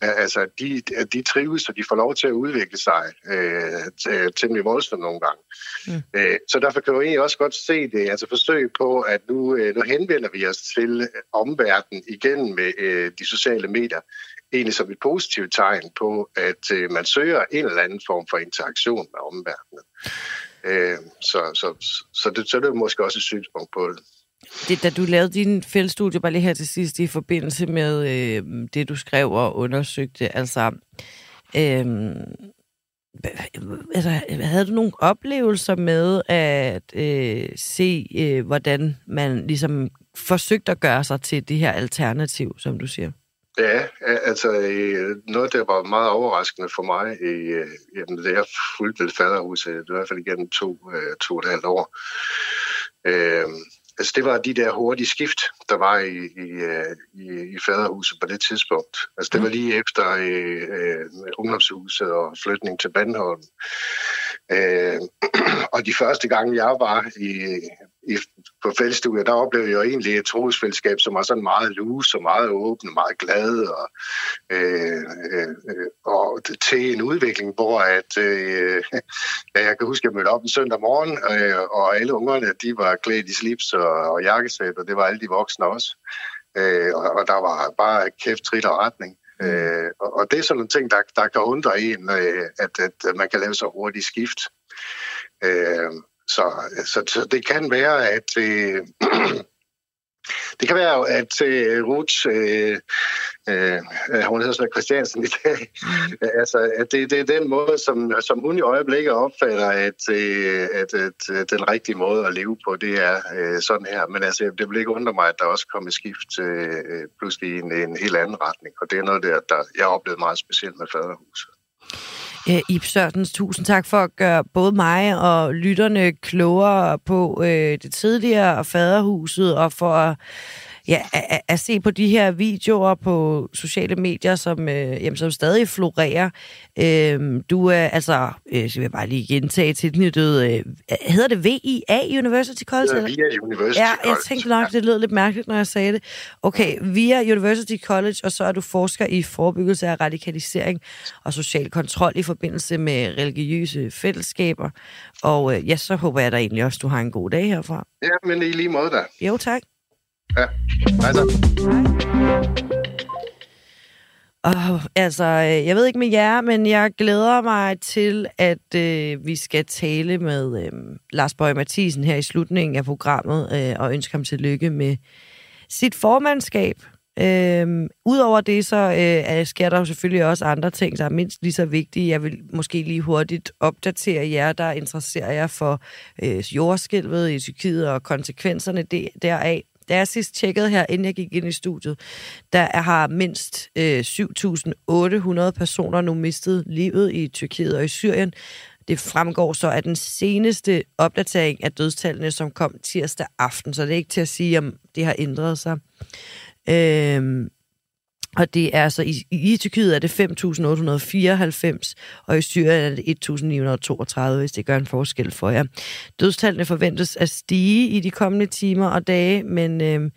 Altså, de, de trives, og de får lov til at udvikle sig øh, temmelig voldsomt nogle gange. Mm. Øh, så derfor kan du egentlig også godt se det, altså forsøg på, at nu, øh, nu henvender vi os til omverdenen igen med øh, de sociale medier, egentlig som et positivt tegn på, at øh, man søger en eller anden form for interaktion med omverdenen. Øh, så, så, så, det, så det er måske også et synspunkt på det. det da du lavede din feltstudie, bare lige her til sidst, i forbindelse med øh, det, du skrev og undersøgte, altså, øh, altså, havde du nogle oplevelser med at øh, se, øh, hvordan man ligesom forsøgte at gøre sig til det her alternativ, som du siger? Ja, altså noget, der var meget overraskende for mig, øh, jamen, det er fuldt ved faderhuset, i hvert fald igennem to, øh, to og et halvt år. Øh, altså det var de der hurtige skift, der var i, i, øh, i, i faderhuset på det tidspunkt. Altså det var lige efter øh, øh, ungdomshuset og flytning til Bandholm. Øh, og de første gange, jeg var i, i, på fællesstudiet, der oplevede jeg egentlig et trosfællesskab, som var sådan meget lus og meget åben og meget glad. Og, øh, øh, og til en udvikling, hvor at, øh, ja, jeg kan huske, at jeg mødte op en søndag morgen, øh, og alle ungerne, de var klædt i slips og, og jakkesæt, og det var alle de voksne også. Øh, og, og der var bare kæft, trit og retning. Øh, og, og det er sådan nogle ting, der, der kan undre en, øh, at, at man kan lave så hurtigt skift. Øh, så, så, så det kan være, at øh, det kan være, at øh, Ruth, øh, øh, hun hedder så Christiansen i dag, mm. altså, at det, det er den måde, som, som hun i øjeblikket opfatter, at, øh, at, at, at den rigtige måde at leve på, det er øh, sådan her. Men altså, det vil ikke undre mig, at der også kommer skift øh, pludselig i en, en helt anden retning. Og det er noget, der, der jeg oplevede meget specielt med faderhuset. Øh, Ip Sørtens, tusind tak for at gøre både mig og lytterne klogere på øh, det tidligere faderhuset, og for at ja, at, at se på de her videoer på sociale medier, som, øh, jamen, som stadig florerer. Øh, du er altså, øh, så vil jeg bare lige gentage tilknyttet, øh, hedder det VIA University College? Ja, VIA University Ja, jeg tænkte nok, det lød lidt mærkeligt, når jeg sagde det. Okay, via University College, og så er du forsker i forebyggelse af radikalisering og social kontrol i forbindelse med religiøse fællesskaber. Og øh, ja, så håber jeg da egentlig også, du har en god dag herfra. Ja, men i lige måde da. Jo, tak. Ja, hej så. Oh, altså, øh, jeg ved ikke med jer, men jeg glæder mig til, at øh, vi skal tale med øh, Lars Bøge Mathisen her i slutningen af programmet, øh, og ønske ham tillykke med sit formandskab. Øh, Udover det, så øh, sker der jo selvfølgelig også andre ting, der er mindst lige så vigtige. Jeg vil måske lige hurtigt opdatere jer, der interesserer jer for øh, jordskælvet i Tyrkiet og konsekvenserne deraf. Da jeg sidst tjekkede her, inden jeg gik ind i studiet, der har mindst øh, 7.800 personer nu mistet livet i Tyrkiet og i Syrien. Det fremgår så af den seneste opdatering af dødstallene, som kom tirsdag aften, så det er ikke til at sige, om det har ændret sig. Øhm, og det er altså, i, i Tyrkiet er det 5.894, og i Syrien er det 1.932, hvis det gør en forskel for jer. Dødstallene forventes at stige i de kommende timer og dage, men øh,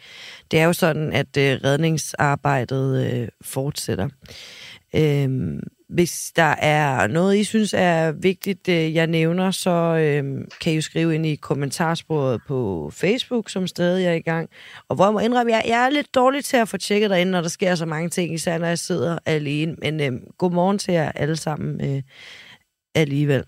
det er jo sådan, at øh, redningsarbejdet øh, fortsætter. Øh, hvis der er noget, I synes er vigtigt, øh, jeg nævner, så øh, kan I jo skrive ind i kommentarsporet på Facebook, som stadig er i gang. Og hvor jeg må indrømme, jeg, jeg er lidt dårlig til at få tjekket derinde, når der sker så mange ting, især når jeg sidder alene. Men øh, god morgen til jer alle sammen øh, alligevel.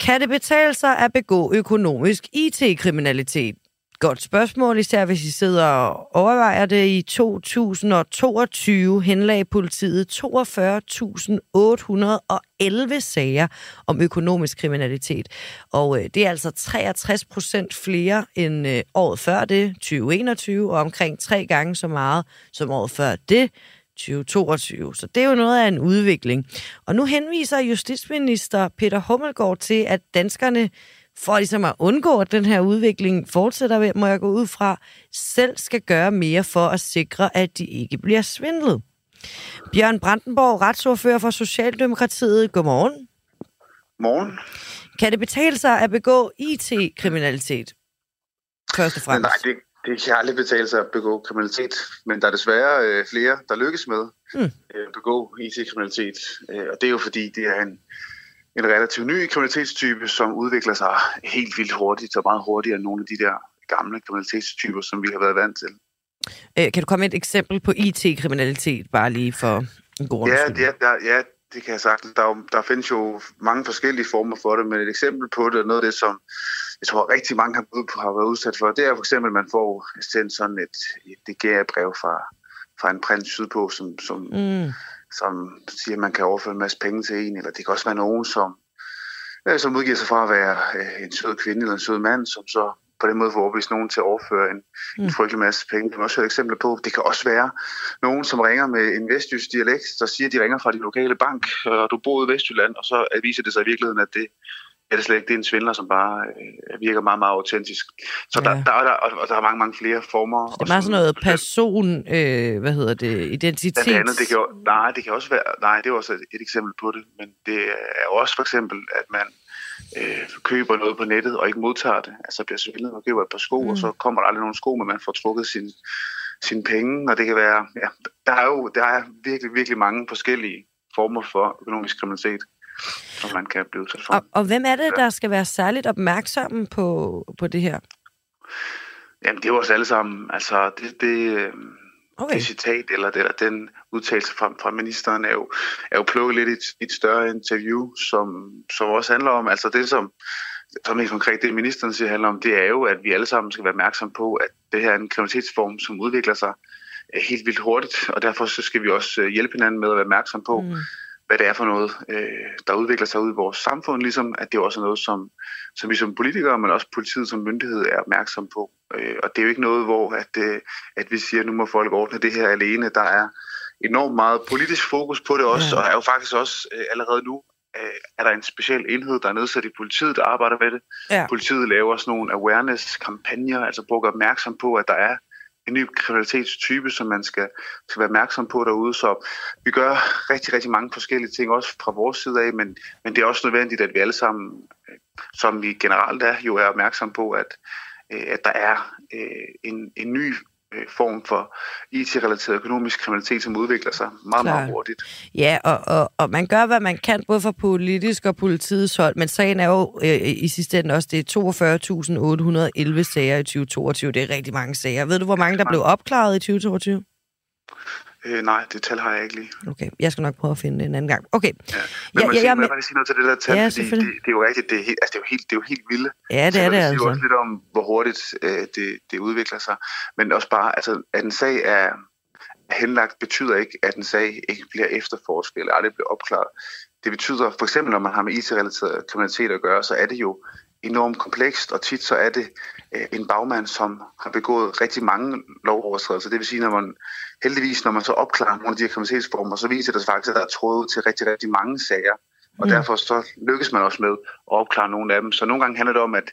Kan det betale sig at begå økonomisk IT-kriminalitet? Godt spørgsmål, især hvis I sidder og overvejer det. I 2022 henlagde politiet 42.811 sager om økonomisk kriminalitet. Og øh, det er altså 63 procent flere end øh, året før det, 2021, og omkring tre gange så meget som året før det, 2022. Så det er jo noget af en udvikling. Og nu henviser justitsminister Peter Hummelgaard til, at danskerne for ligesom at undgå, at den her udvikling fortsætter, må jeg gå ud fra, selv skal gøre mere for at sikre, at de ikke bliver svindlet. Bjørn Brandenborg, retsordfører for Socialdemokratiet. Godmorgen. Morgen. Kan det betale sig at begå IT-kriminalitet? Først og fremmest. Nej, det, det kan aldrig betale sig at begå kriminalitet, men der er desværre øh, flere, der lykkes med mm. øh, at begå IT-kriminalitet. Øh, og det er jo fordi, det er en, en relativt ny kriminalitetstype, som udvikler sig helt vildt hurtigt, og meget hurtigere end nogle af de der gamle kriminalitetstyper, som vi har været vant til. Øh, kan du komme et eksempel på IT-kriminalitet, bare lige for en god ja, det, der, ja, det kan jeg sagtens. Der, der findes jo mange forskellige former for det, men et eksempel på det, noget af det, som jeg tror rigtig mange har, har været udsat for, det er for eksempel, at man får sendt sådan et, et DGA-brev fra, fra en prins sydpå, som, som, mm. Som siger, at man kan overføre en masse penge til en, eller det kan også være nogen, som, som udgiver sig fra at være øh, en sød kvinde eller en sød mand, som så på den måde får overbevist nogen til at overføre en, mm. en frygtelig masse penge. Det kan også være et eksempel på. Det kan også være nogen, som ringer med en vestjysk dialekt, der siger, at de ringer fra din lokale bank, og du bor i Vestjylland, og så viser det sig i virkeligheden, at det er det slet ikke. Det er en svindler, som bare øh, virker meget, meget autentisk. Så ja. der, der, der, og der er mange, mange flere former. Det er meget sådan noget person, øh, hvad hedder det, identitet? Det andet, det kan jo, nej, det kan også være, nej, det er også et, et eksempel på det, men det er også for eksempel, at man øh, køber noget på nettet og ikke modtager det. Altså bliver svindlet, man køber et par sko, mm. og så kommer der aldrig nogen sko, men man får trukket sin, sine penge, og det kan være, ja, der er jo der er virkelig, virkelig mange forskellige former for økonomisk kriminalitet, som man kan blive udsat for. Og, og hvem er det, der skal være særligt opmærksomme på, på det her? Jamen, det er jo os alle sammen. Altså, det, det, øh, Okay. Det citat, eller, eller den udtalelse fra, fra ministeren, er jo, er jo plukket lidt i et, et større interview, som, som også handler om, altså det som, som helt konkret det ministeren siger handler om, det er jo, at vi alle sammen skal være opmærksom på, at det her er en kriminalitetsform, som udvikler sig øh, helt vildt hurtigt, og derfor så skal vi også øh, hjælpe hinanden med at være opmærksom på, mm. Hvad det er for noget, øh, der udvikler sig ud i vores samfund, ligesom at det også er noget, som, som vi som politikere, men også politiet som myndighed er opmærksom på. Øh, og det er jo ikke noget, hvor at, øh, at vi siger, at nu må folk ordne det her alene. Der er enormt meget politisk fokus på det også, og er jo faktisk også øh, allerede nu er der en speciel enhed, der er nedsat i politiet, der arbejder med det. Ja. Politiet laver sådan nogle awareness-kampagner, altså bruger opmærksom på, at der er en ny kriminalitetstype, som man skal, skal være opmærksom på derude. Så vi gør rigtig, rigtig mange forskellige ting, også fra vores side af, men, men det er også nødvendigt, at vi alle sammen, som vi generelt er, jo er opmærksom på, at, øh, at der er øh, en, en ny form for IT-relateret økonomisk kriminalitet, som udvikler sig meget, Klar. meget hurtigt. Ja, og, og, og man gør, hvad man kan, både fra politisk og politiets hold, men sagen er jo øh, i sidste ende også, det er 42.811 sager i 2022. Det er rigtig mange sager. Ved du, hvor mange der blev opklaret i 2022? Øh, nej, det tal har jeg ikke lige. Okay, jeg skal nok prøve at finde det en anden gang. Okay. Ja. Men ja, man ja, jeg, jeg, sige noget til det der tal, ja, fordi det, det, er jo rigtigt, det er, helt, altså, det er jo helt, det er jo helt vildt. Ja, det er det altså. Det også lidt om, hvor hurtigt øh, det, det udvikler sig. Men også bare, altså, at en sag er henlagt, betyder ikke, at en sag ikke bliver efterforsket eller aldrig bliver opklaret. Det betyder for eksempel, når man har med IT-relateret kriminalitet at gøre, så er det jo enormt komplekst, og tit så er det øh, en bagmand, som har begået rigtig mange lovovertrædelser. Det vil sige, når man heldigvis, når man så opklarer nogle af de her kriminalitetsformer, så viser det sig faktisk, at der er tråd til rigtig, rigtig mange sager. Og mm. derfor så lykkes man også med at opklare nogle af dem. Så nogle gange handler det om, at,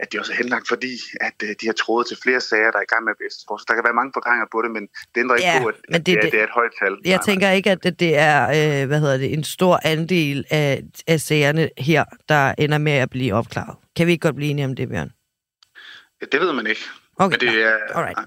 at de også er henlagt, fordi at uh, de har trådet til flere sager, der er i gang med at Så der kan være mange forklaringer på det, men det ændrer ja, ikke på, at, det, det, er, det er et højt tal. Jeg tænker ikke, at det, det er øh, hvad hedder det, en stor andel af, af sagerne her, der ender med at blive opklaret. Kan vi ikke godt blive enige om det, Bjørn? Ja, det ved man ikke. Okay, Men det er, Alright.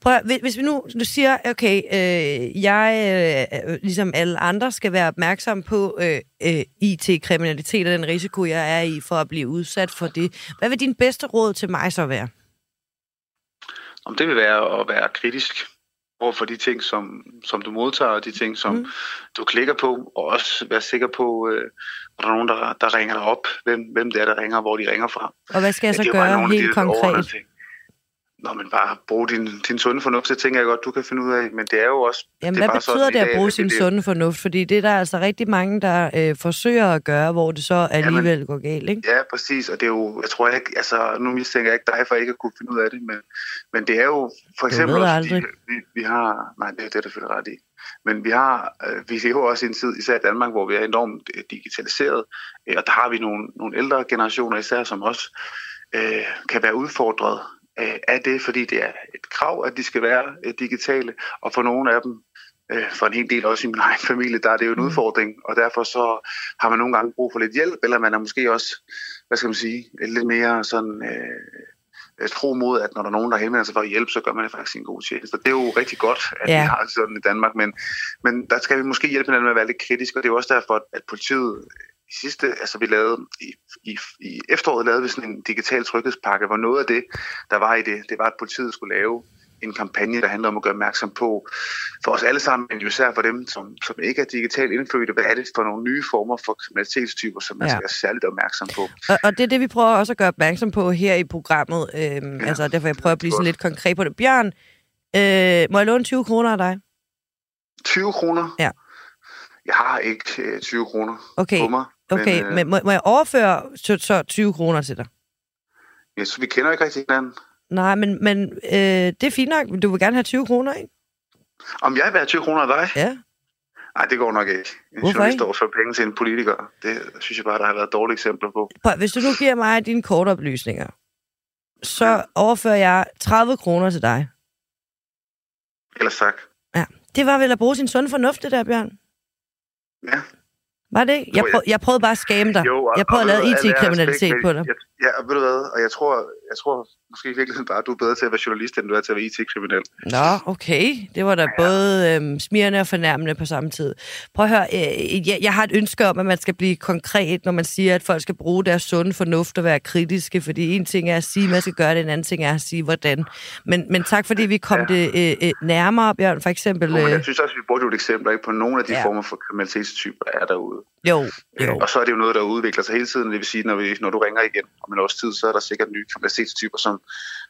Prøv at, hvis vi nu du siger, okay, øh, jeg, øh, ligesom alle andre, skal være opmærksom på øh, øh, IT-kriminalitet og den risiko, jeg er i for at blive udsat for det. Hvad vil din bedste råd til mig så være? Om det vil være at være kritisk over for de ting, som, som du modtager, og de ting, som mm. du klikker på, og også være sikker på, øh, at der er nogen, der, der ringer dig op, hvem, hvem det er, der ringer, hvor de ringer fra. Og hvad skal jeg så gøre helt konkret? Når man bare bruger din, din sunde fornuft, så tænker jeg godt, du kan finde ud af. Men det er jo også... Jamen, det hvad bare betyder sådan, det at dag, bruge sin det- sunde fornuft? Fordi det er der altså rigtig mange, der øh, forsøger at gøre, hvor det så alligevel går galt, ikke? Ja, præcis, og det er jo, jeg tror ikke, altså nu mistænker jeg ikke dig for ikke at kunne finde ud af det, men, men det er jo for eksempel også, aldrig. fordi vi, vi har, nej, det, det er der selvfølgelig ret i, men vi har, øh, vi lever også i en tid, især i Danmark, hvor vi er enormt øh, digitaliseret, øh, og der har vi nogle, nogle ældre generationer især, som også øh, kan være udfordret øh, af det, fordi det er et krav, at de skal være øh, digitale, og for nogle af dem, øh, for en hel del også i min egen familie, der er det jo en udfordring, og derfor så har man nogle gange brug for lidt hjælp, eller man er måske også, hvad skal man sige, lidt mere sådan øh, tro mod, at når der er nogen, der henvender sig for at hjælpe, så gør man det faktisk en god tjeneste. Det er jo rigtig godt, at Ja. vi har sådan i Danmark, men, men der skal vi måske hjælpe hinanden med at være lidt kritisk, og det er jo også derfor, at politiet i sidste, altså vi lavede i, i, i efteråret lavede vi sådan en digital tryghedspakke, hvor noget af det, der var i det, det var, at politiet skulle lave en kampagne, der handler om at gøre opmærksom på, for os alle sammen, men især for dem, som, som ikke er digitalt indfødte, hvad er det for nogle nye former for kriminalitetstyper, som man Ja. skal være særligt opmærksom på. Og, og det er det, vi prøver også at gøre opmærksom på her i programmet. Øhm, ja, altså, derfor jeg prøver at blive sådan lidt konkret på det. Bjørn, øh, må jeg låne 20 kroner af dig? 20 kroner? Ja. Jeg har ikke øh, 20 kroner Okay, på mig. Okay, men, øh, men må, må jeg overføre så, så 20 kroner til dig? ja, så vi kender ikke rigtig hinanden. Nej, men, men øh, det er fint nok. Du vil gerne have 20 kroner, ikke? Om jeg vil have 20 kroner af dig? Ja. Nej, det går nok ikke. En Hvorfor journalist overfører penge til en politiker. Det synes jeg bare, der har været dårlige eksempler på. Hvis du nu giver mig dine kortoplysninger, så overfører jeg 30 kroner til dig. Ellers tak. Ja. Det var vel at bruge sin sunde fornuft, det der, Bjørn? Ja. Var det ikke? Jeg, prøv, jeg prøvede bare at skamme dig. Jo, og- jeg prøvede at lave IT-kriminalitet al ære og på dig. Jeg, ja, ved du hvad, og jeg tror, jeg tror måske i virkeligheden bare, at du er bedre til at være journalist, end du er til at være IT-kriminel. Nå, okay. Det var da ja. både øhm, smirrende og fornærmende på samme tid. Prøv at høre, øh, jeg, jeg har et ønske om, at man skal blive konkret, når man siger, at folk skal bruge deres sunde fornuft og være kritiske, fordi en ting er at sige, at man skal gøre det, en anden ting er at sige, hvordan. Men, men tak, fordi vi kom ja. det øh, øh, nærmere, Bjørn, for eksempel... Øh, jeg synes også, at vi jo et eksempel ikke, på nogle af de ja. former for kriminalitetstyper, der er derude. Jo, jo. Og så er det jo noget, der udvikler sig hele tiden. Det vil sige, når, vi, når du ringer igen om en års tid, så er der sikkert nye kriminalitetstyper, som,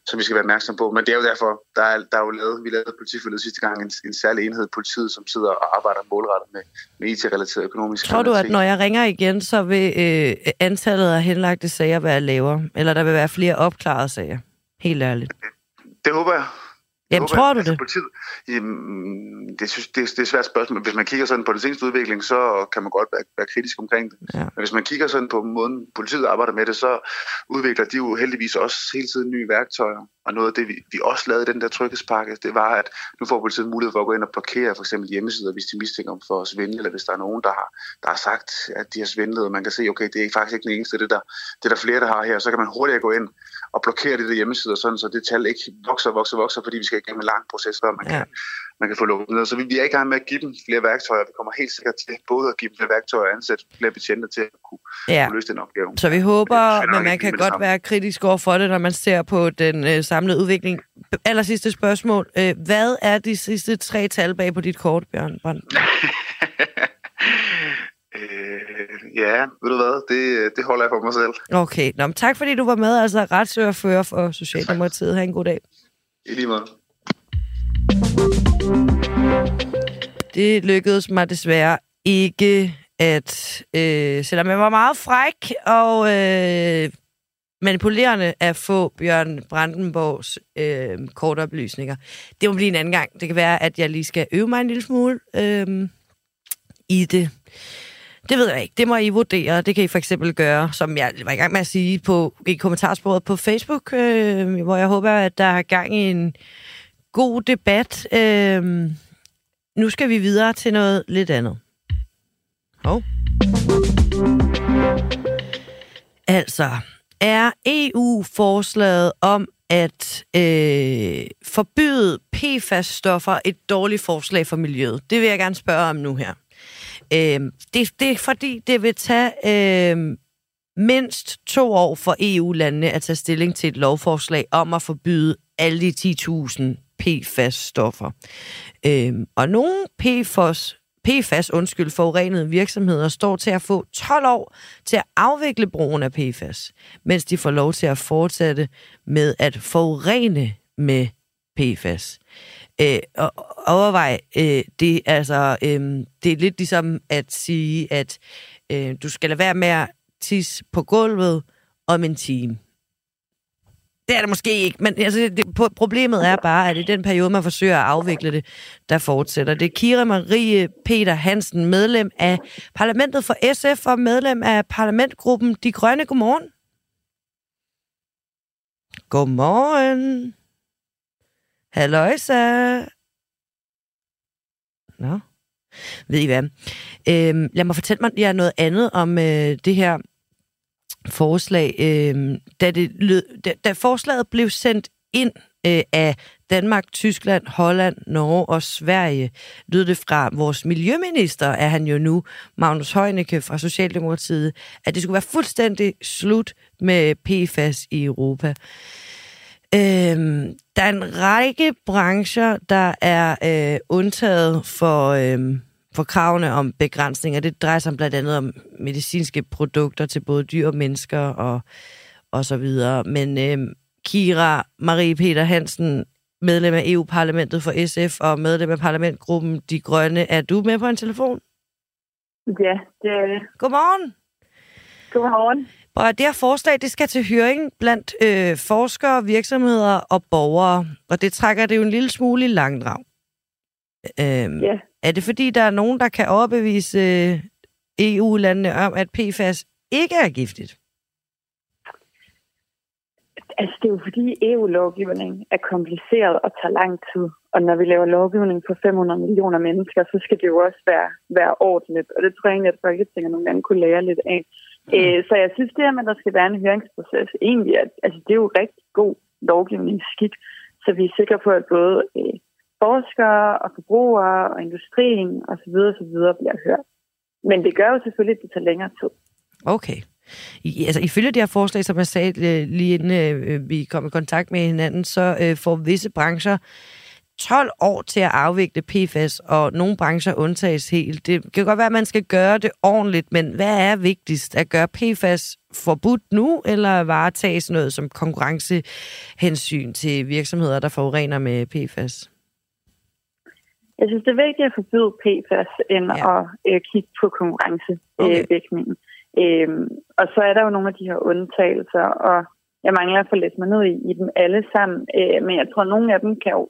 som vi skal være opmærksom på. Men det er jo derfor, der er, der er jo lavet, vi lavede politiforledet sidste gang en, en særlig enhed politiet, som sidder og arbejder målrettet med, med IT-relateret økonomisk Tror du, at når jeg ringer igen, så vil øh, antallet af henlagte sager være lavere? Eller der vil være flere opklarede sager? Helt ærligt. Det håber jeg. Jamen, tror du altså, det? Politiet, jamen, det, synes, det, det er et svært spørgsmål. Hvis man kigger sådan på den seneste udvikling, så kan man godt være, være kritisk omkring det. Ja. Men hvis man kigger sådan på måden, politiet arbejder med det, så udvikler de jo heldigvis også hele tiden nye værktøjer. Og noget af det, vi, vi også lavede i den der tryghedspakke, det var, at nu får politiet mulighed for at gå ind og blokere for eksempel hjemmesider, hvis de mistænker dem for at svindle, eller hvis der er nogen, der har, der har sagt, at de har svindlet, og man kan se, okay, det er faktisk ikke den eneste, det der, det er der flere, der har her, så kan man hurtigt gå ind og blokere de der hjemmesider, sådan, så det tal ikke vokser, vokser, vokser, fordi vi skal igennem en lang proces, før man, Ja. kan, man kan få lukket ned. Så vi, vi er i gang med at give dem flere værktøjer. Vi kommer helt sikkert til både at give dem flere værktøjer og ansætte flere betjente til at kunne, Ja. kunne løse den opgave. Så vi håber, Det men man kan det godt være kritisk over for det, når man ser på den øh, samlede udvikling. Aller sidste spørgsmål. Øh, hvad er de sidste tre tal bag på dit kort, Bjørn Brandt? Ja, ved du hvad, det, det holder jeg for mig selv. Okay, Nå, men tak fordi du var med, altså retsøgerfører for Socialdemokratiet. Ha' en god dag. I lige måde. Det lykkedes mig desværre ikke at, øh, selvom jeg var meget fræk og øh, manipulerende at få Bjørn Brandenborgs øh, kortoplysninger. Det må blive en anden gang. Det kan være, at jeg lige skal øve mig en lille smule øh, i det. Det ved jeg ikke. Det må I vurdere. Det kan I for eksempel gøre, som jeg var i gang med at sige på, i kommentarsporet på Facebook, øh, hvor jeg håber, at der er gang i en god debat. Øh, nu skal vi videre til noget lidt andet. Hov. Altså, er EU-forslaget om at øh, forbyde PFAS-stoffer et dårligt forslag for miljøet? Det vil jeg gerne spørge om nu her. Øh, det, det er fordi, det vil tage øh, mindst to år for EU-landene at tage stilling til et lovforslag om at forbyde alle de 10.000 PFAS-stoffer. Øh, og nogle PFAS, PFAS, undskyld, forurenede virksomheder står til at få 12 år til at afvikle brugen af PFAS, mens de får lov til at fortsætte med at forurene med PFAS. Øh, og overvej, øh, det, altså, øh, det er lidt ligesom at sige, at øh, du skal lade være med at tisse på gulvet om en time. Det er det måske ikke, men altså, det, problemet er bare, at i den periode, man forsøger at afvikle det, der fortsætter. Det er Kira Marie Peter Hansen, medlem af Parlamentet for SF og medlem af parlamentgruppen De Grønne. Godmorgen. Godmorgen. Halløjsa. Nå. Ved I hvad? Øhm, lad mig fortælle mig jer noget andet om øh, det her forslag. Øhm, da, det lød, da, da forslaget blev sendt ind øh, af Danmark, Tyskland, Holland, Norge og Sverige, lød det fra vores miljøminister, er han jo nu, Magnus Heunicke fra Socialdemokratiet, at det skulle være fuldstændig slut med PFAS i Europa. Øhm, der er en række brancher, der er øh, undtaget for, øh, for kravene om begrænsninger. Det drejer sig blandt andet om medicinske produkter til både dyr og mennesker og, og så videre. Men øh, Kira Marie Peter Hansen, medlem af EU-parlamentet for SF og medlem af parlamentgruppen De Grønne, er du med på en telefon? Ja, det er det. Godmorgen. Godmorgen. Og det her forslag, det skal til høring blandt øh, forskere, virksomheder og borgere, og det trækker det jo en lille smule i langdrag. Øhm, ja. Er det fordi, der er nogen, der kan overbevise øh, EU-landene om, at PFAS ikke er giftigt? Altså, det er jo fordi EU-lovgivning er kompliceret og tager lang tid. Og når vi laver lovgivning for 500 millioner mennesker, så skal det jo også være, være ordentligt. Og det tror jeg egentlig, at Folketinget nogle gange kunne lære lidt af. Øh, så jeg synes, det her med, at der skal være en høringsproces, egentlig er, altså, det er jo rigtig god lovgivningsskik, så vi er sikre på, at både øh, forskere og forbrugere og industrien osv. videre bliver hørt. Men det gør jo selvfølgelig, at det tager længere tid. Okay. I, altså, ifølge det her forslag, som jeg sagde øh, lige inden øh, øh, vi kom i kontakt med hinanden, så øh, får visse brancher 12 år til at afvikle PFAS, og nogle brancher undtages helt. Det kan godt være, at man skal gøre det ordentligt, men hvad er vigtigst? At gøre PFAS forbudt nu, eller varetages noget som konkurrencehensyn til virksomheder, der forurener med PFAS? Jeg synes, det er vigtigt at forbyde PFAS, end ja. at øh, kigge på konkurrencevægtningen. Okay. Øhm, og så er der jo nogle af de her undtagelser, og jeg mangler at få læst mig ned i, i dem alle sammen. Øh, men jeg tror, at nogle af dem kan jo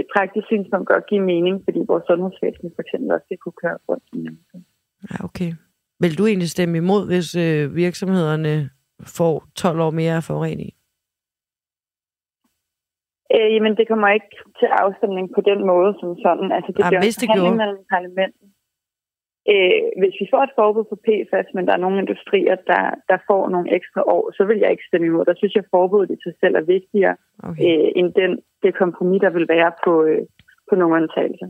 et praktisk synspunkt godt give mening, fordi vores sundhedsvæsen for eksempel også skal kunne køre rundt i Ja, okay. Vil du egentlig stemme imod, hvis øh, virksomhederne får 12 år mere forurening? Øh, jamen, det kommer ikke til afstemning på den måde som sådan. Altså, det bliver hvis det gjorde... mellem parlamentet. Øh, hvis vi får et forbud på PFAS, men der er nogle industrier, der, der får nogle ekstra år, så vil jeg ikke stemme imod. Der synes jeg, at forbuddet i sig selv er vigtigere okay. øh, end den, det kompromis, der vil være på, øh, på nogle undtagelser.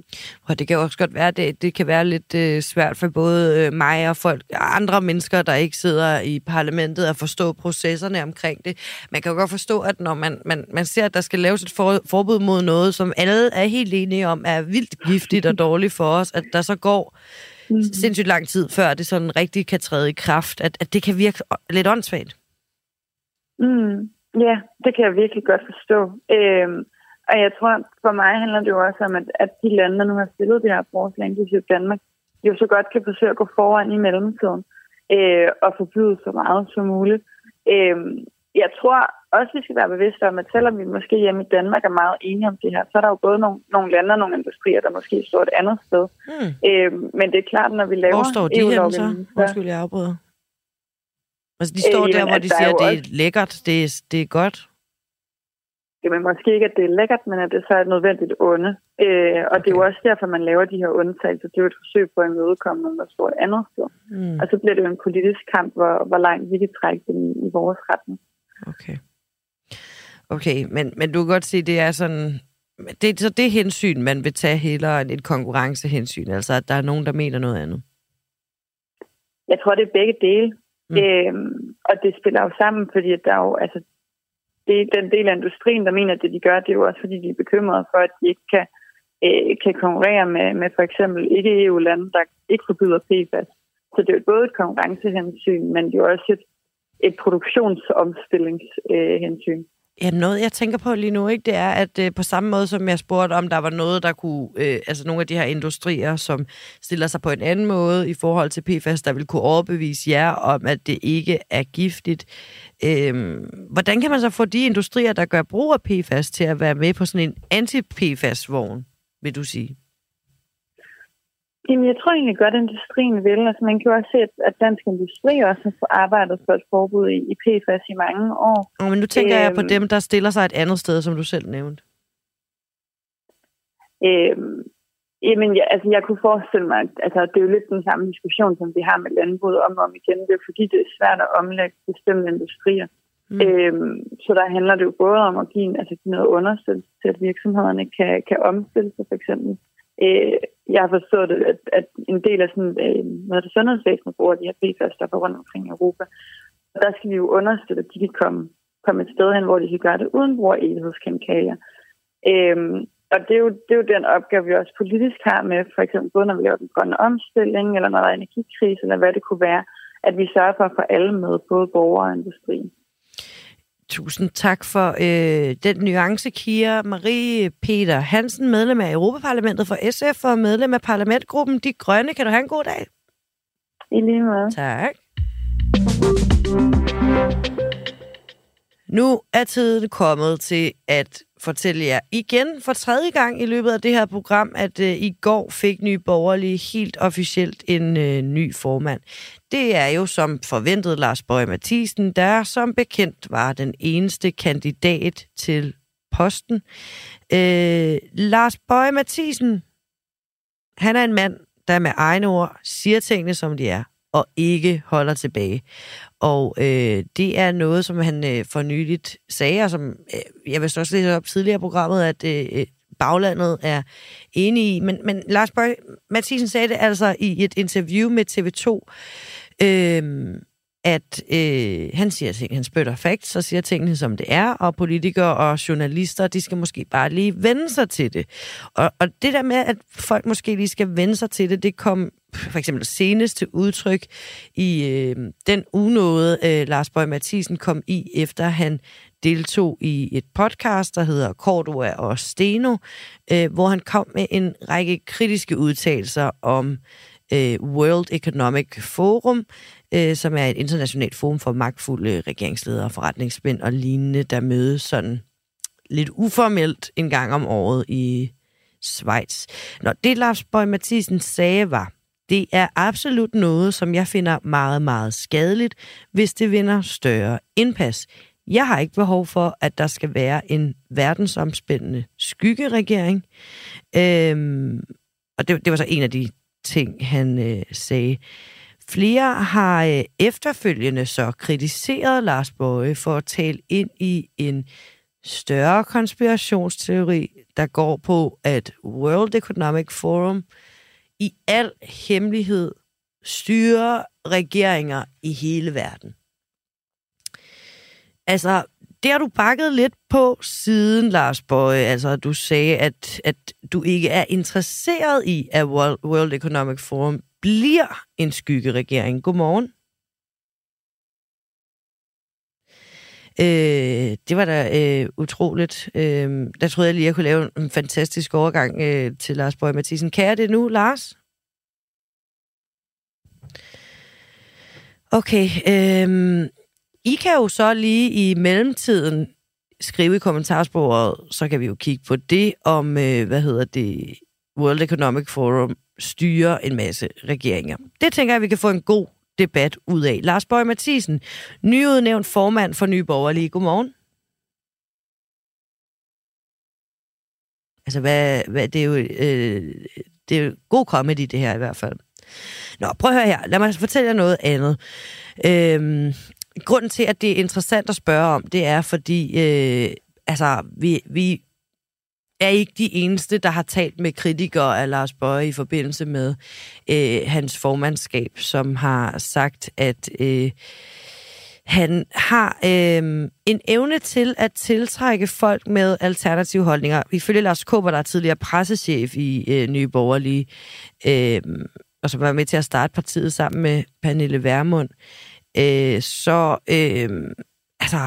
Og det kan også godt være, det, det kan være lidt øh, svært for både øh, mig og folk, andre mennesker, der ikke sidder i parlamentet, at forstå processerne omkring det. Man kan jo godt forstå, at når man, man, man ser, at der skal laves et for, forbud mod noget, som alle er helt enige om, er vildt giftigt og dårligt for os, at der så går mm. sindssygt lang tid, før det sådan rigtig kan træde i kraft, at, at det kan virke lidt åndssvagt. Mm. Ja, det kan jeg virkelig godt forstå. Øhm, og jeg tror, for mig handler det jo også om, at, at de lande, der nu har stillet det her forslag, inklusive Danmark, jo så godt kan forsøge at gå foran i mellemtiden øh, og forbyde så meget som muligt. Øh, jeg tror også, vi skal være bevidste om, at selvom vi måske hjemme i Danmark er meget enige om det her, så er der jo både nogle, nogle lande og nogle industrier, der måske står et andet sted. Mm. Øh, men det er klart, når vi laver Hvor står de henne så? Undskyld, jeg afbryder. Altså, de står øh, der, hvor de siger, at det er også... lækkert, det er, det er godt. Jamen, måske ikke, at det er lækkert, men at det så er et nødvendigt onde. Øh, og okay. det er jo også derfor, man laver de her undtagelser. Det er jo et forsøg på at imødekomme noget, der står et andet sted. Mm. Og så bliver det jo en politisk kamp, hvor, hvor langt vi kan trække det i, i vores retning. Okay. Okay, men, men du kan godt se, det er sådan... Det, så det hensyn, man vil tage hellere end et konkurrencehensyn, altså at der er nogen, der mener noget andet? Jeg tror, det er begge dele. Mm. Øhm, og det spiller jo sammen, fordi der er jo, altså, det er den del af industrien, der mener, at det de gør, det er jo også, fordi de er bekymrede for, at de ikke kan, øh, kan konkurrere med, med for eksempel ikke-EU-lande, der ikke forbyder PFAS. Så det er jo både et konkurrencehensyn, men det er jo også et, et produktionsomstillingshensyn. Ja, noget jeg tænker på lige nu, ikke, det er, at øh, på samme måde som jeg spurgte, om der var noget, der kunne, øh, altså nogle af de her industrier, som stiller sig på en anden måde i forhold til PFAS, der vil kunne overbevise jer om, at det ikke er giftigt. Øh, hvordan kan man så få de industrier, der gør brug af PFAS, til at være med på sådan en anti-PFAS-vogn, vil du sige? Jamen, jeg tror egentlig godt, at industrien vil. Altså, man kan jo også se, at dansk industri også har arbejdet for et forbud i, i PFAS i mange år. Oh, men nu tænker øhm, jeg på øhm. dem, der stiller sig et andet sted, som du selv nævnte. Øhm, jamen, ja, altså, jeg kunne forestille mig, at altså, det er jo lidt den samme diskussion, som vi har med landbruget om og om igen. Det er fordi, det er svært at omlægge bestemte industrier. Mm. Øhm, så der handler det jo både om at give, altså, give noget understøttelse til, at virksomhederne kan, kan omstille sig, for eksempel Øh, jeg har forstået, at, at en del af sådan, øh, noget det, sundhedsvæsenet bruger de her PFAS-stoffer rundt omkring i Europa. Og der skal vi jo understøtte, at de kan komme, komme et sted hen, hvor de kan gøre det uden brug af evighedskemikalier. Øh, og det er, jo, det er jo den opgave, vi også politisk har med, for eksempel både når vi laver den grønne omstilling, eller når der er energikrise, eller hvad det kunne være, at vi sørger for at få alle med, både borgere og industrien. Tusind tak for øh, den nuance, Kira Marie Peter Hansen, medlem af Europaparlamentet for SF og medlem af parlamentgruppen De Grønne. Kan du have en god dag? I lige måde. Tak. Nu er tiden kommet til at fortælle jer igen for tredje gang i løbet af det her program, at øh, i går fik Nye Borgerlige helt officielt en øh, ny formand. Det er jo som forventet Lars Bøge Mathisen, der som bekendt var den eneste kandidat til posten. Øh, Lars Bøge Mathisen, han er en mand, der med egne ord siger tingene, som de er og ikke holder tilbage. Og øh, det er noget, som han øh, for nyligt sagde, og som øh, jeg vil også læse op tidligere i programmet, at øh, øh baglandet er enige i. Men, men Lars Bøge Mathisen sagde det altså i et interview med TV2, øh, at øh, han siger ting, han spytter facts så siger tingene, som det er, og politikere og journalister, de skal måske bare lige vende sig til det. Og, og det der med, at folk måske lige skal vende sig til det, det kom for eksempel senest til udtryk i øh, den unåde, øh, Lars Bøge Mathisen kom i, efter han deltog i et podcast, der hedder Cordua og Steno, øh, hvor han kom med en række kritiske udtalelser om øh, World Economic Forum, øh, som er et internationalt forum for magtfulde regeringsledere, forretningsmænd og lignende, der mødes sådan lidt uformelt en gang om året i Schweiz. Når det Lars Bøge Mathisen sagde var, det er absolut noget, som jeg finder meget, meget skadeligt, hvis det vinder større indpas. Jeg har ikke behov for, at der skal være en verdensomspændende skyggeregering. Øhm, og det, det var så en af de ting, han øh, sagde. Flere har øh, efterfølgende så kritiseret Lars Bøge for at tale ind i en større konspirationsteori, der går på, at World Economic Forum i al hemmelighed styrer regeringer i hele verden. Altså, det har du bakket lidt på siden, Lars Bøge. Altså, du sagde, at, at du ikke er interesseret i, at World Economic Forum bliver en skyggeregering. Godmorgen. Øh, det var da øh, utroligt. Øh, der troede jeg lige, at jeg kunne lave en fantastisk overgang øh, til Lars Bøge Mathisen. Kan jeg det nu, Lars? Okay. Øh, i kan jo så lige i mellemtiden skrive i kommentarsporet, så kan vi jo kigge på det, om, øh, hvad hedder det, World Economic Forum styrer en masse regeringer. Det tænker jeg, vi kan få en god debat ud af. Lars Bøge Mathisen, nyudnævnt formand for Nye Borgerlige. Godmorgen. Altså, hvad, hvad, det, er jo, øh, det er jo god comedy, det her i hvert fald. Nå, prøv at høre her. Lad mig fortælle jer noget andet. Øhm, grunden til, at det er interessant at spørge om, det er, fordi øh, altså, vi, vi er ikke de eneste, der har talt med kritikere af Lars Bøge i forbindelse med øh, hans formandskab, som har sagt, at øh, han har øh, en evne til at tiltrække folk med alternative holdninger. Ifølge Lars Kåber, der er tidligere pressechef i øh, Nye Borgerlige, øh, og som var med til at starte partiet sammen med Pernille Vermund, øh, så øh, altså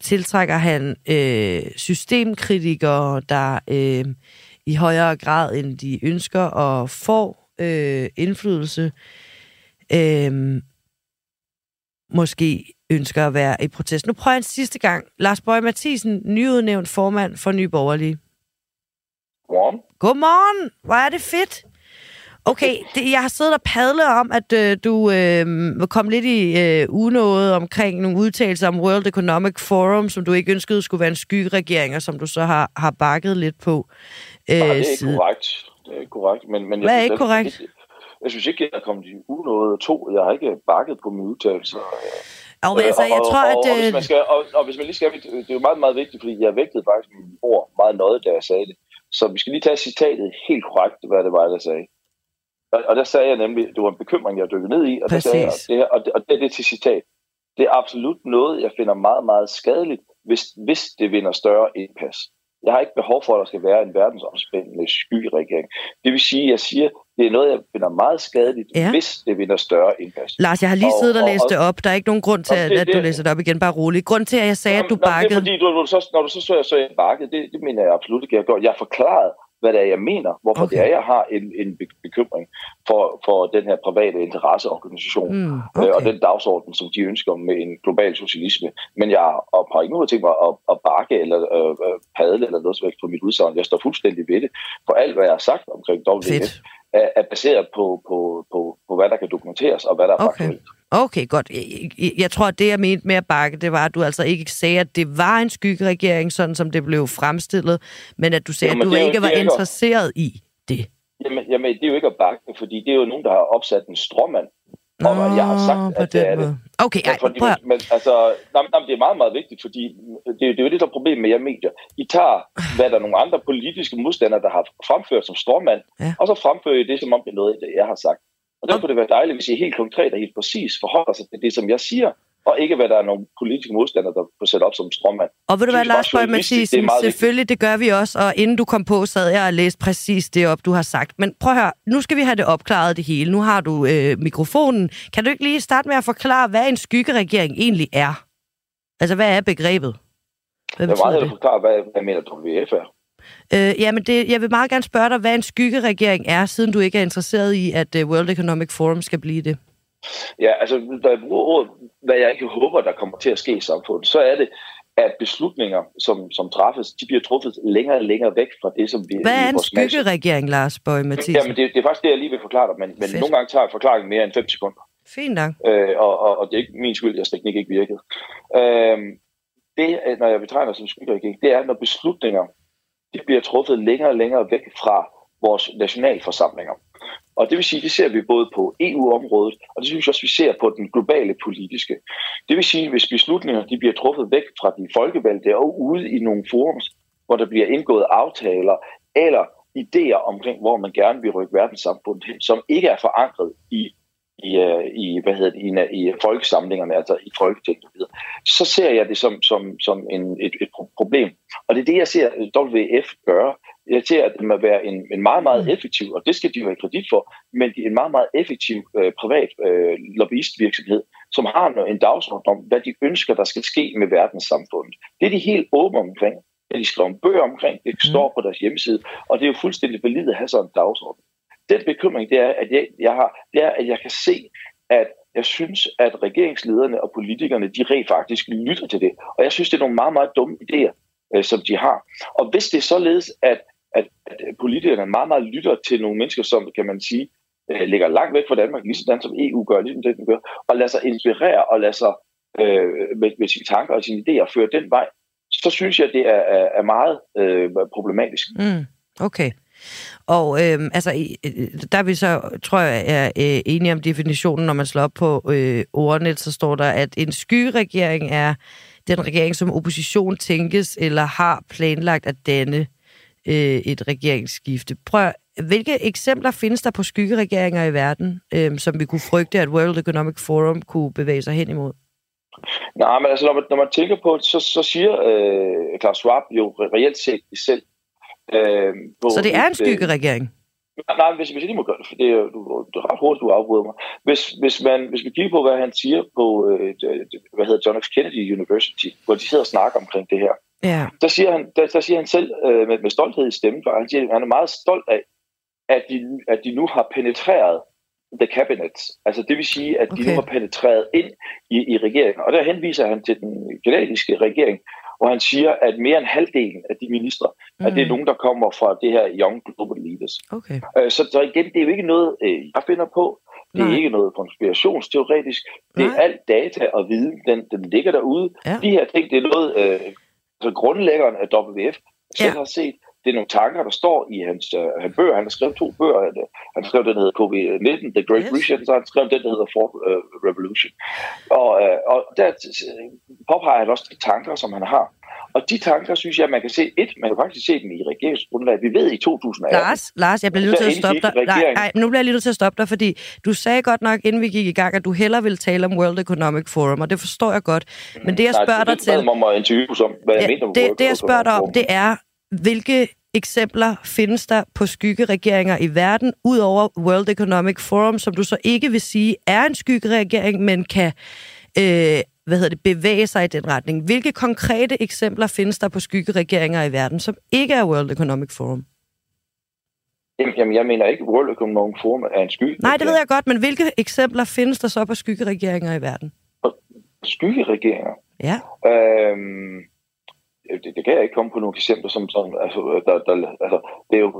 tiltrækker han øh, systemkritikere, der øh, i højere grad end de ønsker at få øh, indflydelse, øh, måske ønsker at være i protest. Nu prøver jeg en sidste gang. Lars Bøge Mathisen, nyudnævnt formand for Nye Borgerlige. Godmorgen. Godmorgen! Hvor er det fedt! Okay, det, jeg har siddet og padlet om, at øh, du øh, kom lidt i øh, unåde omkring nogle udtalelser om World Economic Forum, som du ikke ønskede skulle være en skyggeregering, og som du så har, har bakket lidt på. Øh, Nej, det er ikke siden. korrekt. Det er ikke korrekt. Men, men Hvad jeg er ikke korrekt? Jeg, jeg synes ikke, jeg er kommet i unåde to. Jeg har ikke bakket på mine udtalelser. Men altså, jeg tror, og, at... Og, og, hvis man skal, og, og hvis man lige skal... Det er jo meget, meget vigtigt, fordi jeg vægtede faktisk mine ord meget nøje, da jeg sagde det. Så vi skal lige tage citatet helt korrekt, hvad det var, jeg sagde. Og, og der sagde jeg nemlig, det var en bekymring, jeg dykkede ned i, og, der sagde jeg, det her, og, det, og det er det til citat. Det er absolut noget, jeg finder meget, meget skadeligt, hvis, hvis det vinder større indpas. Jeg har ikke behov for, at der skal være en verdensomspændende skyregering. Det vil sige, at jeg siger, det er noget, jeg finder meget skadeligt, ja. hvis det vinder større indpas. Lars, jeg har lige siddet og, og læst det op. Der er ikke nogen grund til, det, at, det, du læser det op igen. Bare roligt. Grund til, at jeg sagde, jamen, at du bakkede... Det er fordi, du, du, så, når du så så, så jeg bakket, det, det mener jeg absolut ikke, jeg har gjort. Jeg har forklaret, hvad det er, jeg mener, hvorfor okay. det er, jeg har en, en bekymring for, for den her private interesseorganisation mm, okay. øh, og den dagsorden, som de ønsker med en global socialisme. Men jeg har ikke nogen tænkt mig at, at bakke eller øh, øh, padle eller noget som helst på mit udsagn. Jeg står fuldstændig ved det, for alt, hvad jeg har sagt omkring WF, er, er baseret på, på, på, på, hvad der kan dokumenteres og hvad der er okay. faktuelt. Okay, godt. Jeg, jeg tror, at det, jeg mente med at bakke, det var, at du altså ikke sagde, at det var en skyggeregering, sådan som det blev fremstillet, men at du sagde, jamen, at du ikke jo, var interesseret i det. Jamen, jamen, det er jo ikke at bakke, fordi det er jo nogen, der har opsat en stråmand om, at jeg har sagt, at det er det. Okay, ej, fordi, men, altså, nej, nej, det er meget, meget vigtigt, fordi det, det er jo det, der er problemet med jer medier. I tager, hvad der er nogle andre politiske modstandere, der har fremført som stormand, ja. og så fremfører I det, som om det er noget, jeg har sagt. Og der kunne det være dejligt, hvis I helt konkret og helt præcis forholder sig til det, som jeg siger, og ikke hvad der er nogle politiske modstandere, der får sætte op som strømmand. Og ved du hvad, Lars Bøge Mathisen, selvfølgelig, det gør vi også, og inden du kom på, sad jeg og læste præcis det op, du har sagt. Men prøv at høre, nu skal vi have det opklaret det hele. Nu har du øh, mikrofonen. Kan du ikke lige starte med at forklare, hvad en skyggeregering egentlig er? Altså, hvad er begrebet? Hvad jeg vil meget forklare, hvad jeg mener, WF er. Øh, jamen, det, jeg vil meget gerne spørge dig, hvad en skyggeregering er, siden du ikke er interesseret i, at uh, World Economic Forum skal blive det. Ja, altså, da jeg bruger ordet, hvad jeg ikke håber, der kommer til at ske i samfundet, så er det, at beslutninger, som, som træffes, de bliver truffet længere og længere væk fra det, som vi... Hvad er en skyggeregering, Lars Bøge Mathisen? Jamen, det, det er faktisk det, jeg lige vil forklare dig, men, men nogle gange tager forklaringen mere end 5 sekunder. Fint nok. Øh, og, og, og det er ikke min skyld, at teknik ikke virkede. Øh, det, når jeg betegner som skyggeregering, det er, når beslutninger de bliver truffet længere og længere væk fra vores nationalforsamlinger. Og det vil sige, det ser vi både på EU-området, og det synes jeg også, vi ser på den globale politiske. Det vil sige, hvis beslutninger de bliver truffet væk fra de folkevalgte og ude i nogle forums, hvor der bliver indgået aftaler eller idéer omkring, hvor man gerne vil rykke verdenssamfundet hen, som ikke er forankret i i, øh, i, hvad hedder det, i, i folkesamlingerne, altså i Folketinget, så ser jeg det som, som, som en, et, et problem. Og det er det, jeg ser WF gøre. Jeg ser, at det må være en, en meget, meget mm. effektiv, og det skal de jo have kredit for, men en meget, meget effektiv øh, privat øh, lobbyistvirksomhed, som har en dagsorden om, hvad de ønsker, der skal ske med verdenssamfundet. Det er de helt åbne omkring. Det de skriver bøger omkring, det mm. står på deres hjemmeside, og det er jo fuldstændig validt at have sådan en dagsorden. Den bekymring, det er, at jeg, jeg har, det er, at jeg kan se, at jeg synes, at regeringslederne og politikerne, de rent faktisk lytter til det. Og jeg synes, det er nogle meget, meget dumme idéer, øh, som de har. Og hvis det er således, at, at, at politikerne meget, meget lytter til nogle mennesker, som, kan man sige, øh, ligger langt væk fra Danmark, ligesom som EU gør, ligesom det, den gør, og lader sig inspirere og lader sig øh, med, med sine tanker og sine idéer føre den vej, så synes jeg, det er, er meget øh, problematisk. Mm, okay. Og øh, altså, der er vi så, tror jeg, er øh, enige om definitionen, når man slår op på øh, ordnet, så står der, at en skyregering er den regering, som opposition tænkes eller har planlagt at danne øh, et regeringsskifte. Prøv, hvilke eksempler findes der på skyggeregeringer i verden, øh, som vi kunne frygte, at World Economic Forum kunne bevæge sig hen imod? Nej, men altså, når man, når man tænker på det, så, så siger øh, Klaus Schwab jo reelt set selv, Øh, så det er en skyggeregering? Nej, hvis, hvis jeg lige må gøre det, for det er, du, du er ret hurtigt, du afbryder mig. Hvis, hvis, man, hvis vi kigger på, hvad han siger på, øh, hvad hedder John F. Kennedy University, hvor de sidder og snakker omkring det her, ja. der, siger han, der, der siger han selv øh, med, med stolthed i stemmen, for han siger, at han er meget stolt af, at de, at de nu har penetreret the cabinet. Altså det vil sige, at de okay. nu har penetreret ind i, i regeringen. Og der henviser han til den kanadiske regering, hvor han siger, at mere end halvdelen af de ministre, mm. at det er nogen, der kommer fra det her Young Global Leaders. Okay. Øh, så, så igen, det er jo ikke noget, øh, jeg finder på. Det er Nej. ikke noget konspirationsteoretisk. Det er Nej. alt data og viden, den, den ligger derude. Ja. De her ting, det er noget, øh, så grundlæggeren af WF selv ja. har set. Det er nogle tanker, der står i hans, øh, hans bøger. Han har skrevet to bøger. Han har skrevet den, der hedder COVID-19, The Great yes. Reset, så har han skrevet den, der hedder Fourth uh, Revolution. Og, uh, og der påpeger han også de tanker, som han har. Og de tanker, synes jeg, man kan se, et, man kan faktisk se dem i regeringsgrundlaget. Vi ved i 2018... Lars, Lars, jeg bliver nødt til at stoppe dig. Nej, nej, nu bliver jeg lige nødt til at stoppe dig, fordi du sagde godt nok, inden vi gik i gang, at du hellere ville tale om World Economic Forum, og det forstår jeg godt. Men det, jeg spørger nej, dig til... Nej, mig interview som, hvad jeg ja, mener om det, det, jeg spørger dig om, det er, hvilke eksempler findes der på skyggeregeringer i verden, udover World Economic Forum, som du så ikke vil sige er en skyggeregering, men kan øh, hvad hedder det, bevæge sig i den retning. Hvilke konkrete eksempler findes der på skyggeregeringer i verden, som ikke er World Economic Forum? Jamen, jeg mener ikke, World Economic Forum er en skygge. Nej, det ved jeg godt, men hvilke eksempler findes der så på skyggeregeringer i verden? Skyggeregeringer? Ja. Øhm, det, det kan jeg ikke komme på nogle eksempler, som, som altså, der, der, altså, det, er jo,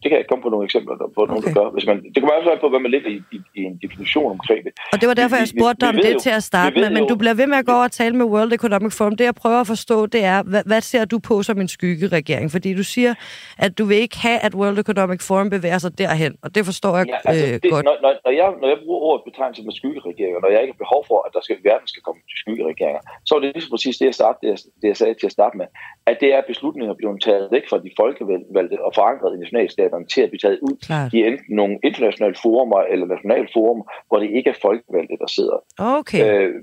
det kan jeg ikke komme på nogle eksempler, der, på okay. nogen, der gør. Hvis man, det kommer også på, hvad man ligger i, i, i en definition omkring det. Og det var derfor, jeg spurgte dig om det jo, til at starte med, men jo. du bliver ved med at gå over og tale med World Economic Forum. Det, jeg prøver at forstå, det er, hvad, hvad ser du på som en skyggeregering? Fordi du siger, at du vil ikke have, at World Economic Forum bevæger sig derhen, og det forstår jeg ja, altså, øh, det, godt. Når, når, når, jeg, når jeg bruger ordet betegnelse med skyggeregeringer, når jeg ikke har behov for, at der skal, verden skal komme til skyggeregeringer, så er det lige præcis det, jeg, starte, det, jeg, det, jeg sagde til at starte med, at det er beslutninger blevet taget væk fra de folkevalgte og forankret i nationalstaterne til at blive taget ud Klart. i enten nogle internationale forumer eller nationale forumer, hvor det ikke er folkevalgte, der sidder. Okay. Øh,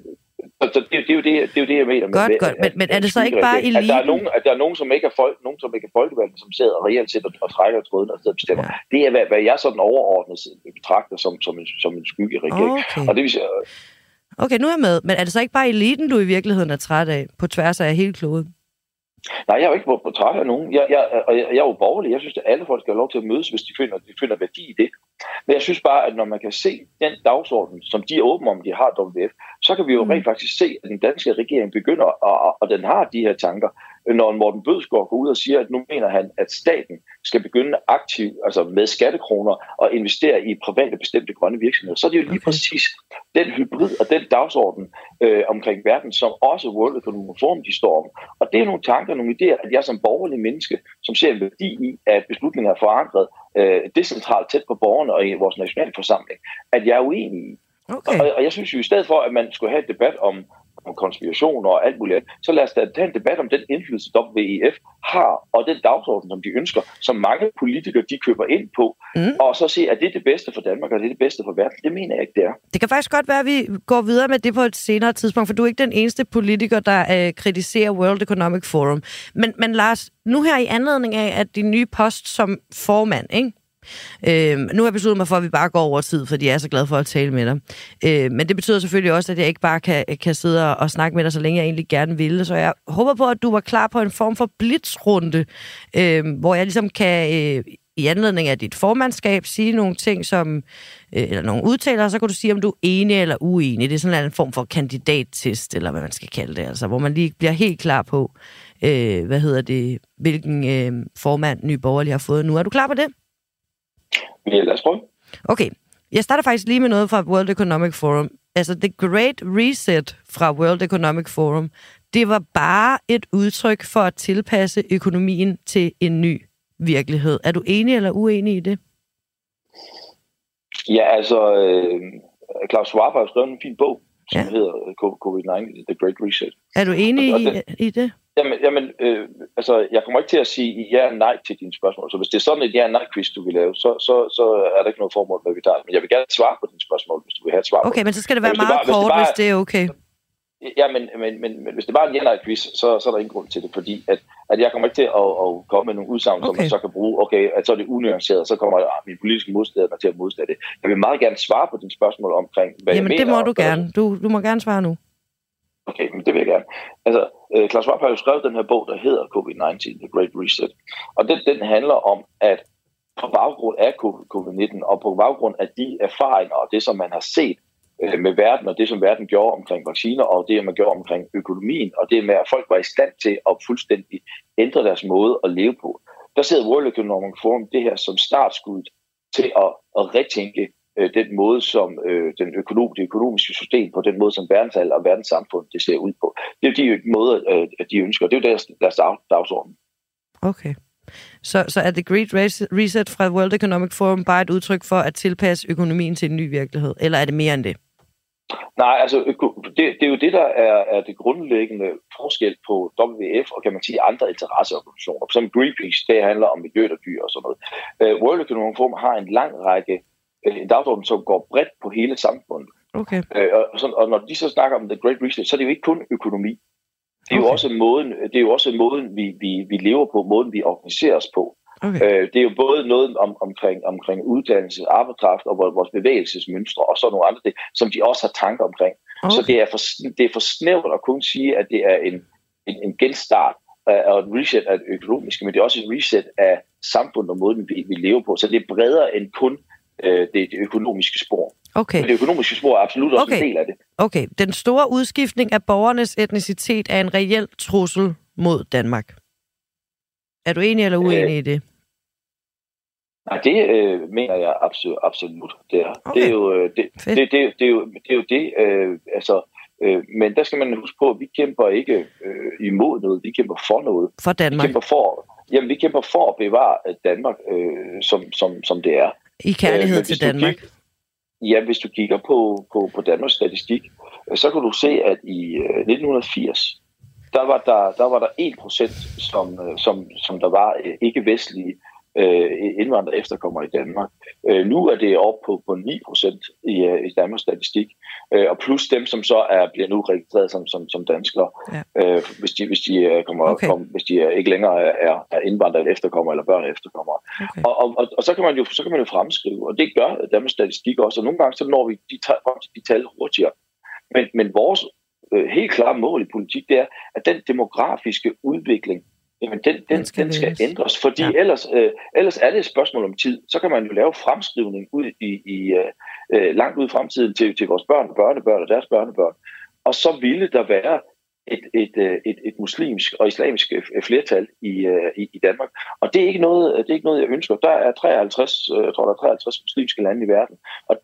så det, det, er jo det, det er jo det, jeg mener. Godt, med, godt. Men, men er det så ikke bare eliten? At der er nogen, at der er nogen, som ikke er, folk, nogen, som ikke er folkevalgte, som sidder reelt set og, og trækker tråden og sidder og bestemmer. Ja. Det er, hvad, hvad jeg sådan overordnet betragter som, som, en, som en skyggeregering. Okay. Og det vil sige, Okay, nu er jeg med. Men er det så ikke bare eliten, du i virkeligheden er træt af, på tværs af hele kloden? Nej, jeg er jo ikke på, på træt af nogen. Jeg, jeg, jeg, jeg er jo borgerlig. Jeg synes, at alle folk skal have lov til at mødes, hvis de finder, de finder værdi i det. Men jeg synes bare, at når man kan se den dagsorden, som de er åbne om, de har WF, så kan vi jo mm. rent faktisk se, at den danske regering begynder, og, og den har de her tanker, når Morten Bødskov går ud og siger, at nu mener han, at staten skal begynde aktivt, altså med skattekroner, og investere i private bestemte grønne virksomheder, så er det jo lige okay. præcis den hybrid og den dagsorden øh, omkring verden, som også World Economic Forum de står om. Og det er nogle tanker, nogle idéer, at jeg som borgerlig menneske, som ser en værdi i, at beslutninger er forankret øh, decentralt tæt på borgerne og i vores nationale forsamling, at jeg er uenig i. Okay. Og, og jeg synes jo, i stedet for, at man skulle have et debat om om konspiration og alt muligt andet, så lad os da tage en debat om den indflydelse, WEF har, og den dagsorden, som de ønsker, som mange politikere de køber ind på, mm. og så se, at det er det bedste for Danmark, og det er det bedste for verden. Det mener jeg ikke, det er. Det kan faktisk godt være, at vi går videre med det på et senere tidspunkt, for du er ikke den eneste politiker, der øh, kritiserer World Economic Forum. Men, men Lars, nu her i anledning af, at din nye post som formand, ikke? Øh, nu har jeg besluttet mig for, at vi bare går over tid, fordi jeg er så glad for at tale med dig. Øh, men det betyder selvfølgelig også, at jeg ikke bare kan, kan sidde og snakke med dig, så længe jeg egentlig gerne ville. Så jeg håber på, at du var klar på en form for blitzrunde, øh, hvor jeg ligesom kan... Øh, i anledning af dit formandskab sige nogle ting, som, øh, eller nogle udtaler, så kan du sige, om du er enig eller uenig. Det er sådan en form for kandidattest, eller hvad man skal kalde det, altså, hvor man lige bliver helt klar på, øh, hvad hedder det, hvilken øh, formand Nye Borgerlige har fået nu. Er du klar på det? Ja, lad os prøve. Okay. Jeg starter faktisk lige med noget fra World Economic Forum. Altså, The Great Reset fra World Economic Forum, det var bare et udtryk for at tilpasse økonomien til en ny virkelighed. Er du enig eller uenig i det? Ja, altså, øh, Klaus Schwab har skrevet en fin bog, som ja. hedder COVID-19, The Great Reset. Er du enig og, og det, i, i det? Jamen, jamen øh, altså, jeg kommer ikke til at sige ja og nej til dine spørgsmål. Så hvis det er sådan et ja og nej-quiz, du vil lave, så, så, så er der ikke noget formål med, at vi tager Men jeg vil gerne svare på dine spørgsmål, hvis du vil have et svar Okay, på men så skal det være meget bare, kort, hvis det, bare, hvis det er okay. Ja, men, men, men, men hvis det bare er en ja quiz så, så er der ingen grund til det, fordi at, at jeg kommer ikke til at, at komme med nogle udsagn, okay. som man så kan bruge. Okay, at så er det unuanceret, så kommer ah, min politiske modstander til at modstå det. Jeg vil meget gerne svare på din spørgsmål omkring, hvad Jamen, jeg det må du gerne. Du, du må gerne svare nu. Okay, men det vil jeg gerne. Altså, Øh, uh, Klaus Schwab har jo skrevet den her bog, der hedder COVID-19, The Great Reset. Og den, den handler om, at på baggrund af covid-19 og på baggrund af de erfaringer og det, som man har set øh, med verden, og det, som verden gjorde omkring vacciner, og det, man gjorde omkring økonomien, og det med, at folk var i stand til at fuldstændig ændre deres måde at leve på. Der sidder World Economic Forum det her som startskud til at, at retænke øh, den måde, som øh, den økonom, det økonomiske system, på den måde, som verdensal og verdenssamfund det ser ud på. Det er jo de måder, øh, de ønsker. Det er jo deres, deres dagsorden. Okay. Så, så er The Great Reset fra World Economic Forum bare et udtryk for at tilpasse økonomien til en ny virkelighed? Eller er det mere end det? Nej, altså det, det er jo det, der er, er det grundlæggende forskel på WWF og kan man sige andre interesseorganisationer. For eksempel Greenpeace, det handler om miljø og dyr og sådan noget. Uh, World Economic Forum har en lang række en dagsorden, som går bredt på hele samfundet. Okay. Uh, og, og når de så snakker om The Great Reset, så er det jo ikke kun økonomi. Det er okay. jo også måden, det er jo også måden vi, vi, vi lever på, måden vi organiserer os på. Okay. Øh, det er jo både noget om, omkring, omkring uddannelse, arbejdskraft og vores bevægelsesmønstre og så nogle andre ting, som de også har tanker omkring. Okay. Så det er, for, det er for snævert at kun sige, at det er en, en, en genstart og et reset af det økonomiske, men det er også et reset af samfundet og måden, vi, vi lever på. Så det er bredere end kun øh, det, det økonomiske spor. Okay. Men det økonomiske spor er absolut også okay. en del af det. Okay. Den store udskiftning af borgernes etnicitet er en reel trussel mod Danmark. Er du enig eller uenig øh, i det? Nej, det øh, mener jeg absolut, absolut det er. Okay. Det er jo øh, det, det, det, det, det, er jo, det, er jo det øh, altså, øh, men der skal man huske på, at vi kæmper ikke øh, imod noget, vi kæmper for noget. For Danmark? Vi kæmper for, jamen, vi kæmper for at bevare Danmark, øh, som, som, som det er. I kærlighed øh, til Danmark? Kigger, ja, hvis du kigger på, på, på Danmarks statistik, øh, så kan du se, at i øh, 1980, der var der, der var der 1%, som, øh, som, som der var øh, ikke-vestlige øh, indvandrere efterkommer i Danmark. Øh, nu er det op på, på 9 procent i, øh, i Danmarks statistik, øh, og plus dem, som så er, bliver nu registreret som, som, som danskere, ja. øh, hvis de, hvis de, øh, kommer, okay. kom, hvis de ikke længere er, er indvandrere efterkommer eller børn efterkommer. Okay. Og, og, og, og, så, kan man jo, så kan man jo fremskrive, og det gør Danmarks statistik også, og nogle gange så når vi de, de tal hurtigere. Men, men vores øh, helt klare mål i politik, det er, at den demografiske udvikling, jamen den, den, den, skal, den skal ændres, fordi ja. ellers, øh, ellers er det et spørgsmål om tid. Så kan man jo lave fremskrivning ud i, i øh, øh langt ud i fremtiden til, til vores børn, børnebørn og deres børnebørn. Og så ville der være et, et, øh, et, et muslimsk og islamisk øh, flertal i, i, i Danmark. Og det er, ikke noget, det er ikke noget, jeg ønsker. Der er 53, jeg tror, der er 53 muslimske lande i verden. Og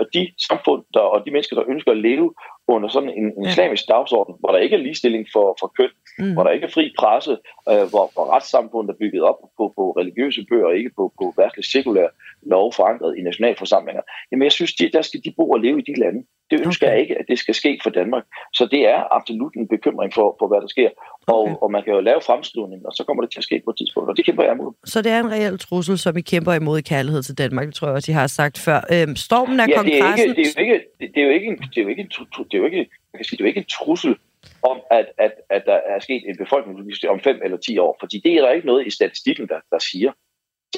og de samfund der, og de mennesker, der ønsker at leve under sådan en, en islamisk dagsorden, hvor der ikke er ligestilling for, for køn, mm. hvor der ikke er fri presse, øh, hvor, hvor retssamfundet er bygget op på, på religiøse bøger, og ikke på, på værkeligt sekulære lov forankret i nationalforsamlinger. Jamen jeg synes, de, der skal de bo og leve i de lande. Det ønsker okay. jeg ikke, at det skal ske for Danmark. Så det er absolut en bekymring for, for hvad der sker. Og, okay. og man kan jo lave fremskrivning, og så kommer det til at ske på et tidspunkt, og det kæmper jeg imod. Så det er en reel trussel, som I kæmper imod i kærlighed til Danmark, det tror jeg også, I har sagt før. Øhm, stormen af ja. Det er, ikke, det, er jo ikke, det er jo ikke en, det er jo ikke, man kan sige, det er jo ikke en trussel om, at, at, at der er sket en befolkning om 5 eller 10 år, fordi det er der ikke noget i statistikken, der, der siger.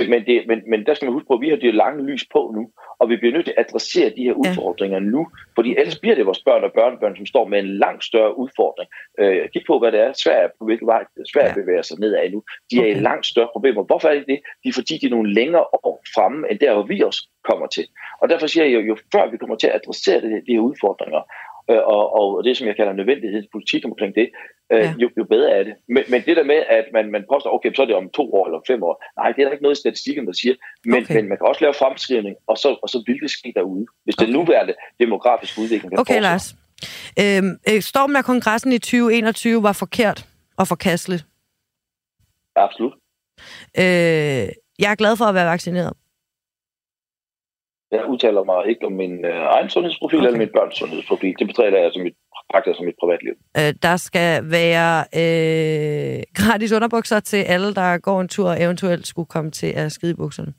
Men, det, men, men der skal man huske på, at vi har det lange lys på nu, og vi bliver nødt til at adressere de her udfordringer ja. nu, fordi ellers bliver det vores børn og børnebørn, som står med en langt større udfordring. Øh, kig på, hvad det er. Sverige på hvilken vej Sverige ja. bevæger sig nedad nu. De okay. er i langt større problemer. Hvorfor er det det? Det er fordi, de er nogle længere år fremme, end der, hvor vi også kommer til. Og derfor siger jeg jo, jo før vi kommer til at adressere det, de her udfordringer, og, og det, som jeg kalder nødvendighedspolitik omkring det, øh, ja. jo, jo bedre er det. Men, men det der med, at man, man påstår, okay, så er det om to år eller fem år. Nej, det er der ikke noget i statistikken, der siger. Men, okay. men man kan også lave fremskrivning, og så, og så vil det ske derude, hvis okay. det nuværende demografiske udvikling kan Okay, Lars. Øhm, øh, stormen af kongressen i 2021 var forkert og forkasteligt. Absolut. Øh, jeg er glad for at være vaccineret. Jeg udtaler mig ikke om min øh, egen sundhedsprofil okay. eller min børns sundhedsprofil. Det betragter jeg som et, praktisk som et privatliv. Øh, der skal være øh, gratis underbukser til alle, der går en tur og eventuelt skulle komme til at skide i bukserne.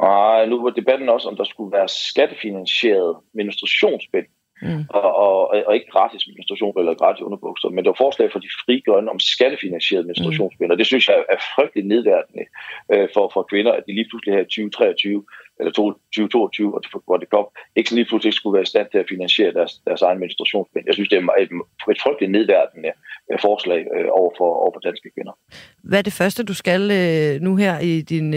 Nej, nu var debatten også, om der skulle være skattefinansieret menstruationsbind Mm. Og, og, og ikke gratis menstruation eller gratis underbukser, men det var forslag for de frie grønne om skattefinansieret menstruationsbind, mm. det synes jeg er frygteligt nedværdende øh, for, for kvinder, at de lige pludselig her i 2023 eller 2022, hvor det kom, ikke så lige pludselig skulle være i stand til at finansiere deres, deres egen menstruationsbind. Jeg synes, det er et, et frygteligt nedværdende øh, forslag øh, over, for, over for danske kvinder. Hvad er det første, du skal øh, nu her i din,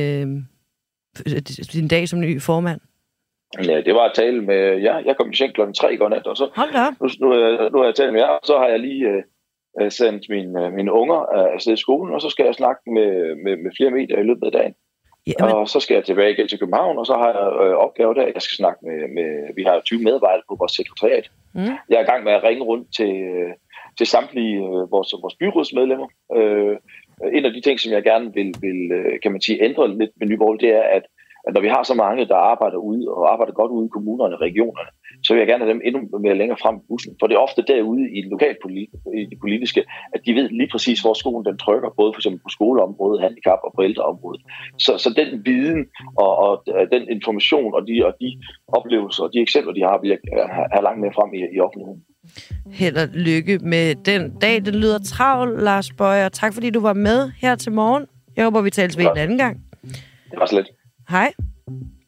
din dag som ny formand? Ja, det var at tale med ja, Jeg kom i seng klokken 3 i går nat, og så nu, nu, nu har jeg talt med jer, og så har jeg lige øh, sendt mine, mine unger afsted i skolen, og så skal jeg snakke med, med, med flere medier i løbet af dagen. Jamen. Og så skal jeg tilbage igen til København, og så har jeg øh, opgave der, jeg skal snakke med, med, vi har 20 medarbejdere på vores sekretariat. Mm. Jeg er i gang med at ringe rundt til, til samtlige øh, vores, vores byrådsmedlemmer. Øh, en af de ting, som jeg gerne vil, vil øh, kan man sige, ændre lidt med Nyborg, det er, at at når vi har så mange, der arbejder ude og arbejder godt ude i kommunerne og regionerne, så vil jeg gerne have dem endnu mere længere frem i bussen. For det er ofte derude i det i det politiske, at de ved lige præcis, hvor skoen den trykker, både for eksempel på skoleområdet, handicap og på ældreområdet. Så, så den viden og, og den information og de, og de oplevelser og de eksempler, de har, vil jeg have langt mere frem i, i offentligheden. Held og lykke med den dag. Den lyder travl, Lars Bøger. Tak fordi du var med her til morgen. Jeg håber, vi tales ved en anden gang. Det var så lidt. Hej.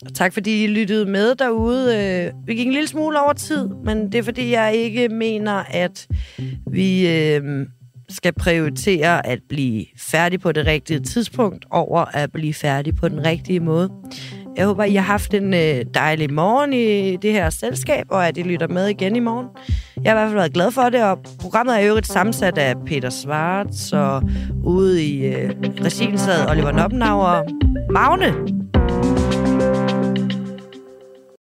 Og tak fordi I lyttede med derude. Øh, vi gik en lille smule over tid, men det er fordi, jeg ikke mener, at vi øh, skal prioritere at blive færdig på det rigtige tidspunkt over at blive færdig på den rigtige måde. Jeg håber, I har haft en øh, dejlig morgen i det her selskab, og at I lytter med igen i morgen. Jeg har i hvert fald været glad for det, og programmet er øvrigt sammensat af Peter Svarts, og ude i øh, regien sad Oliver Noppenauer, Magne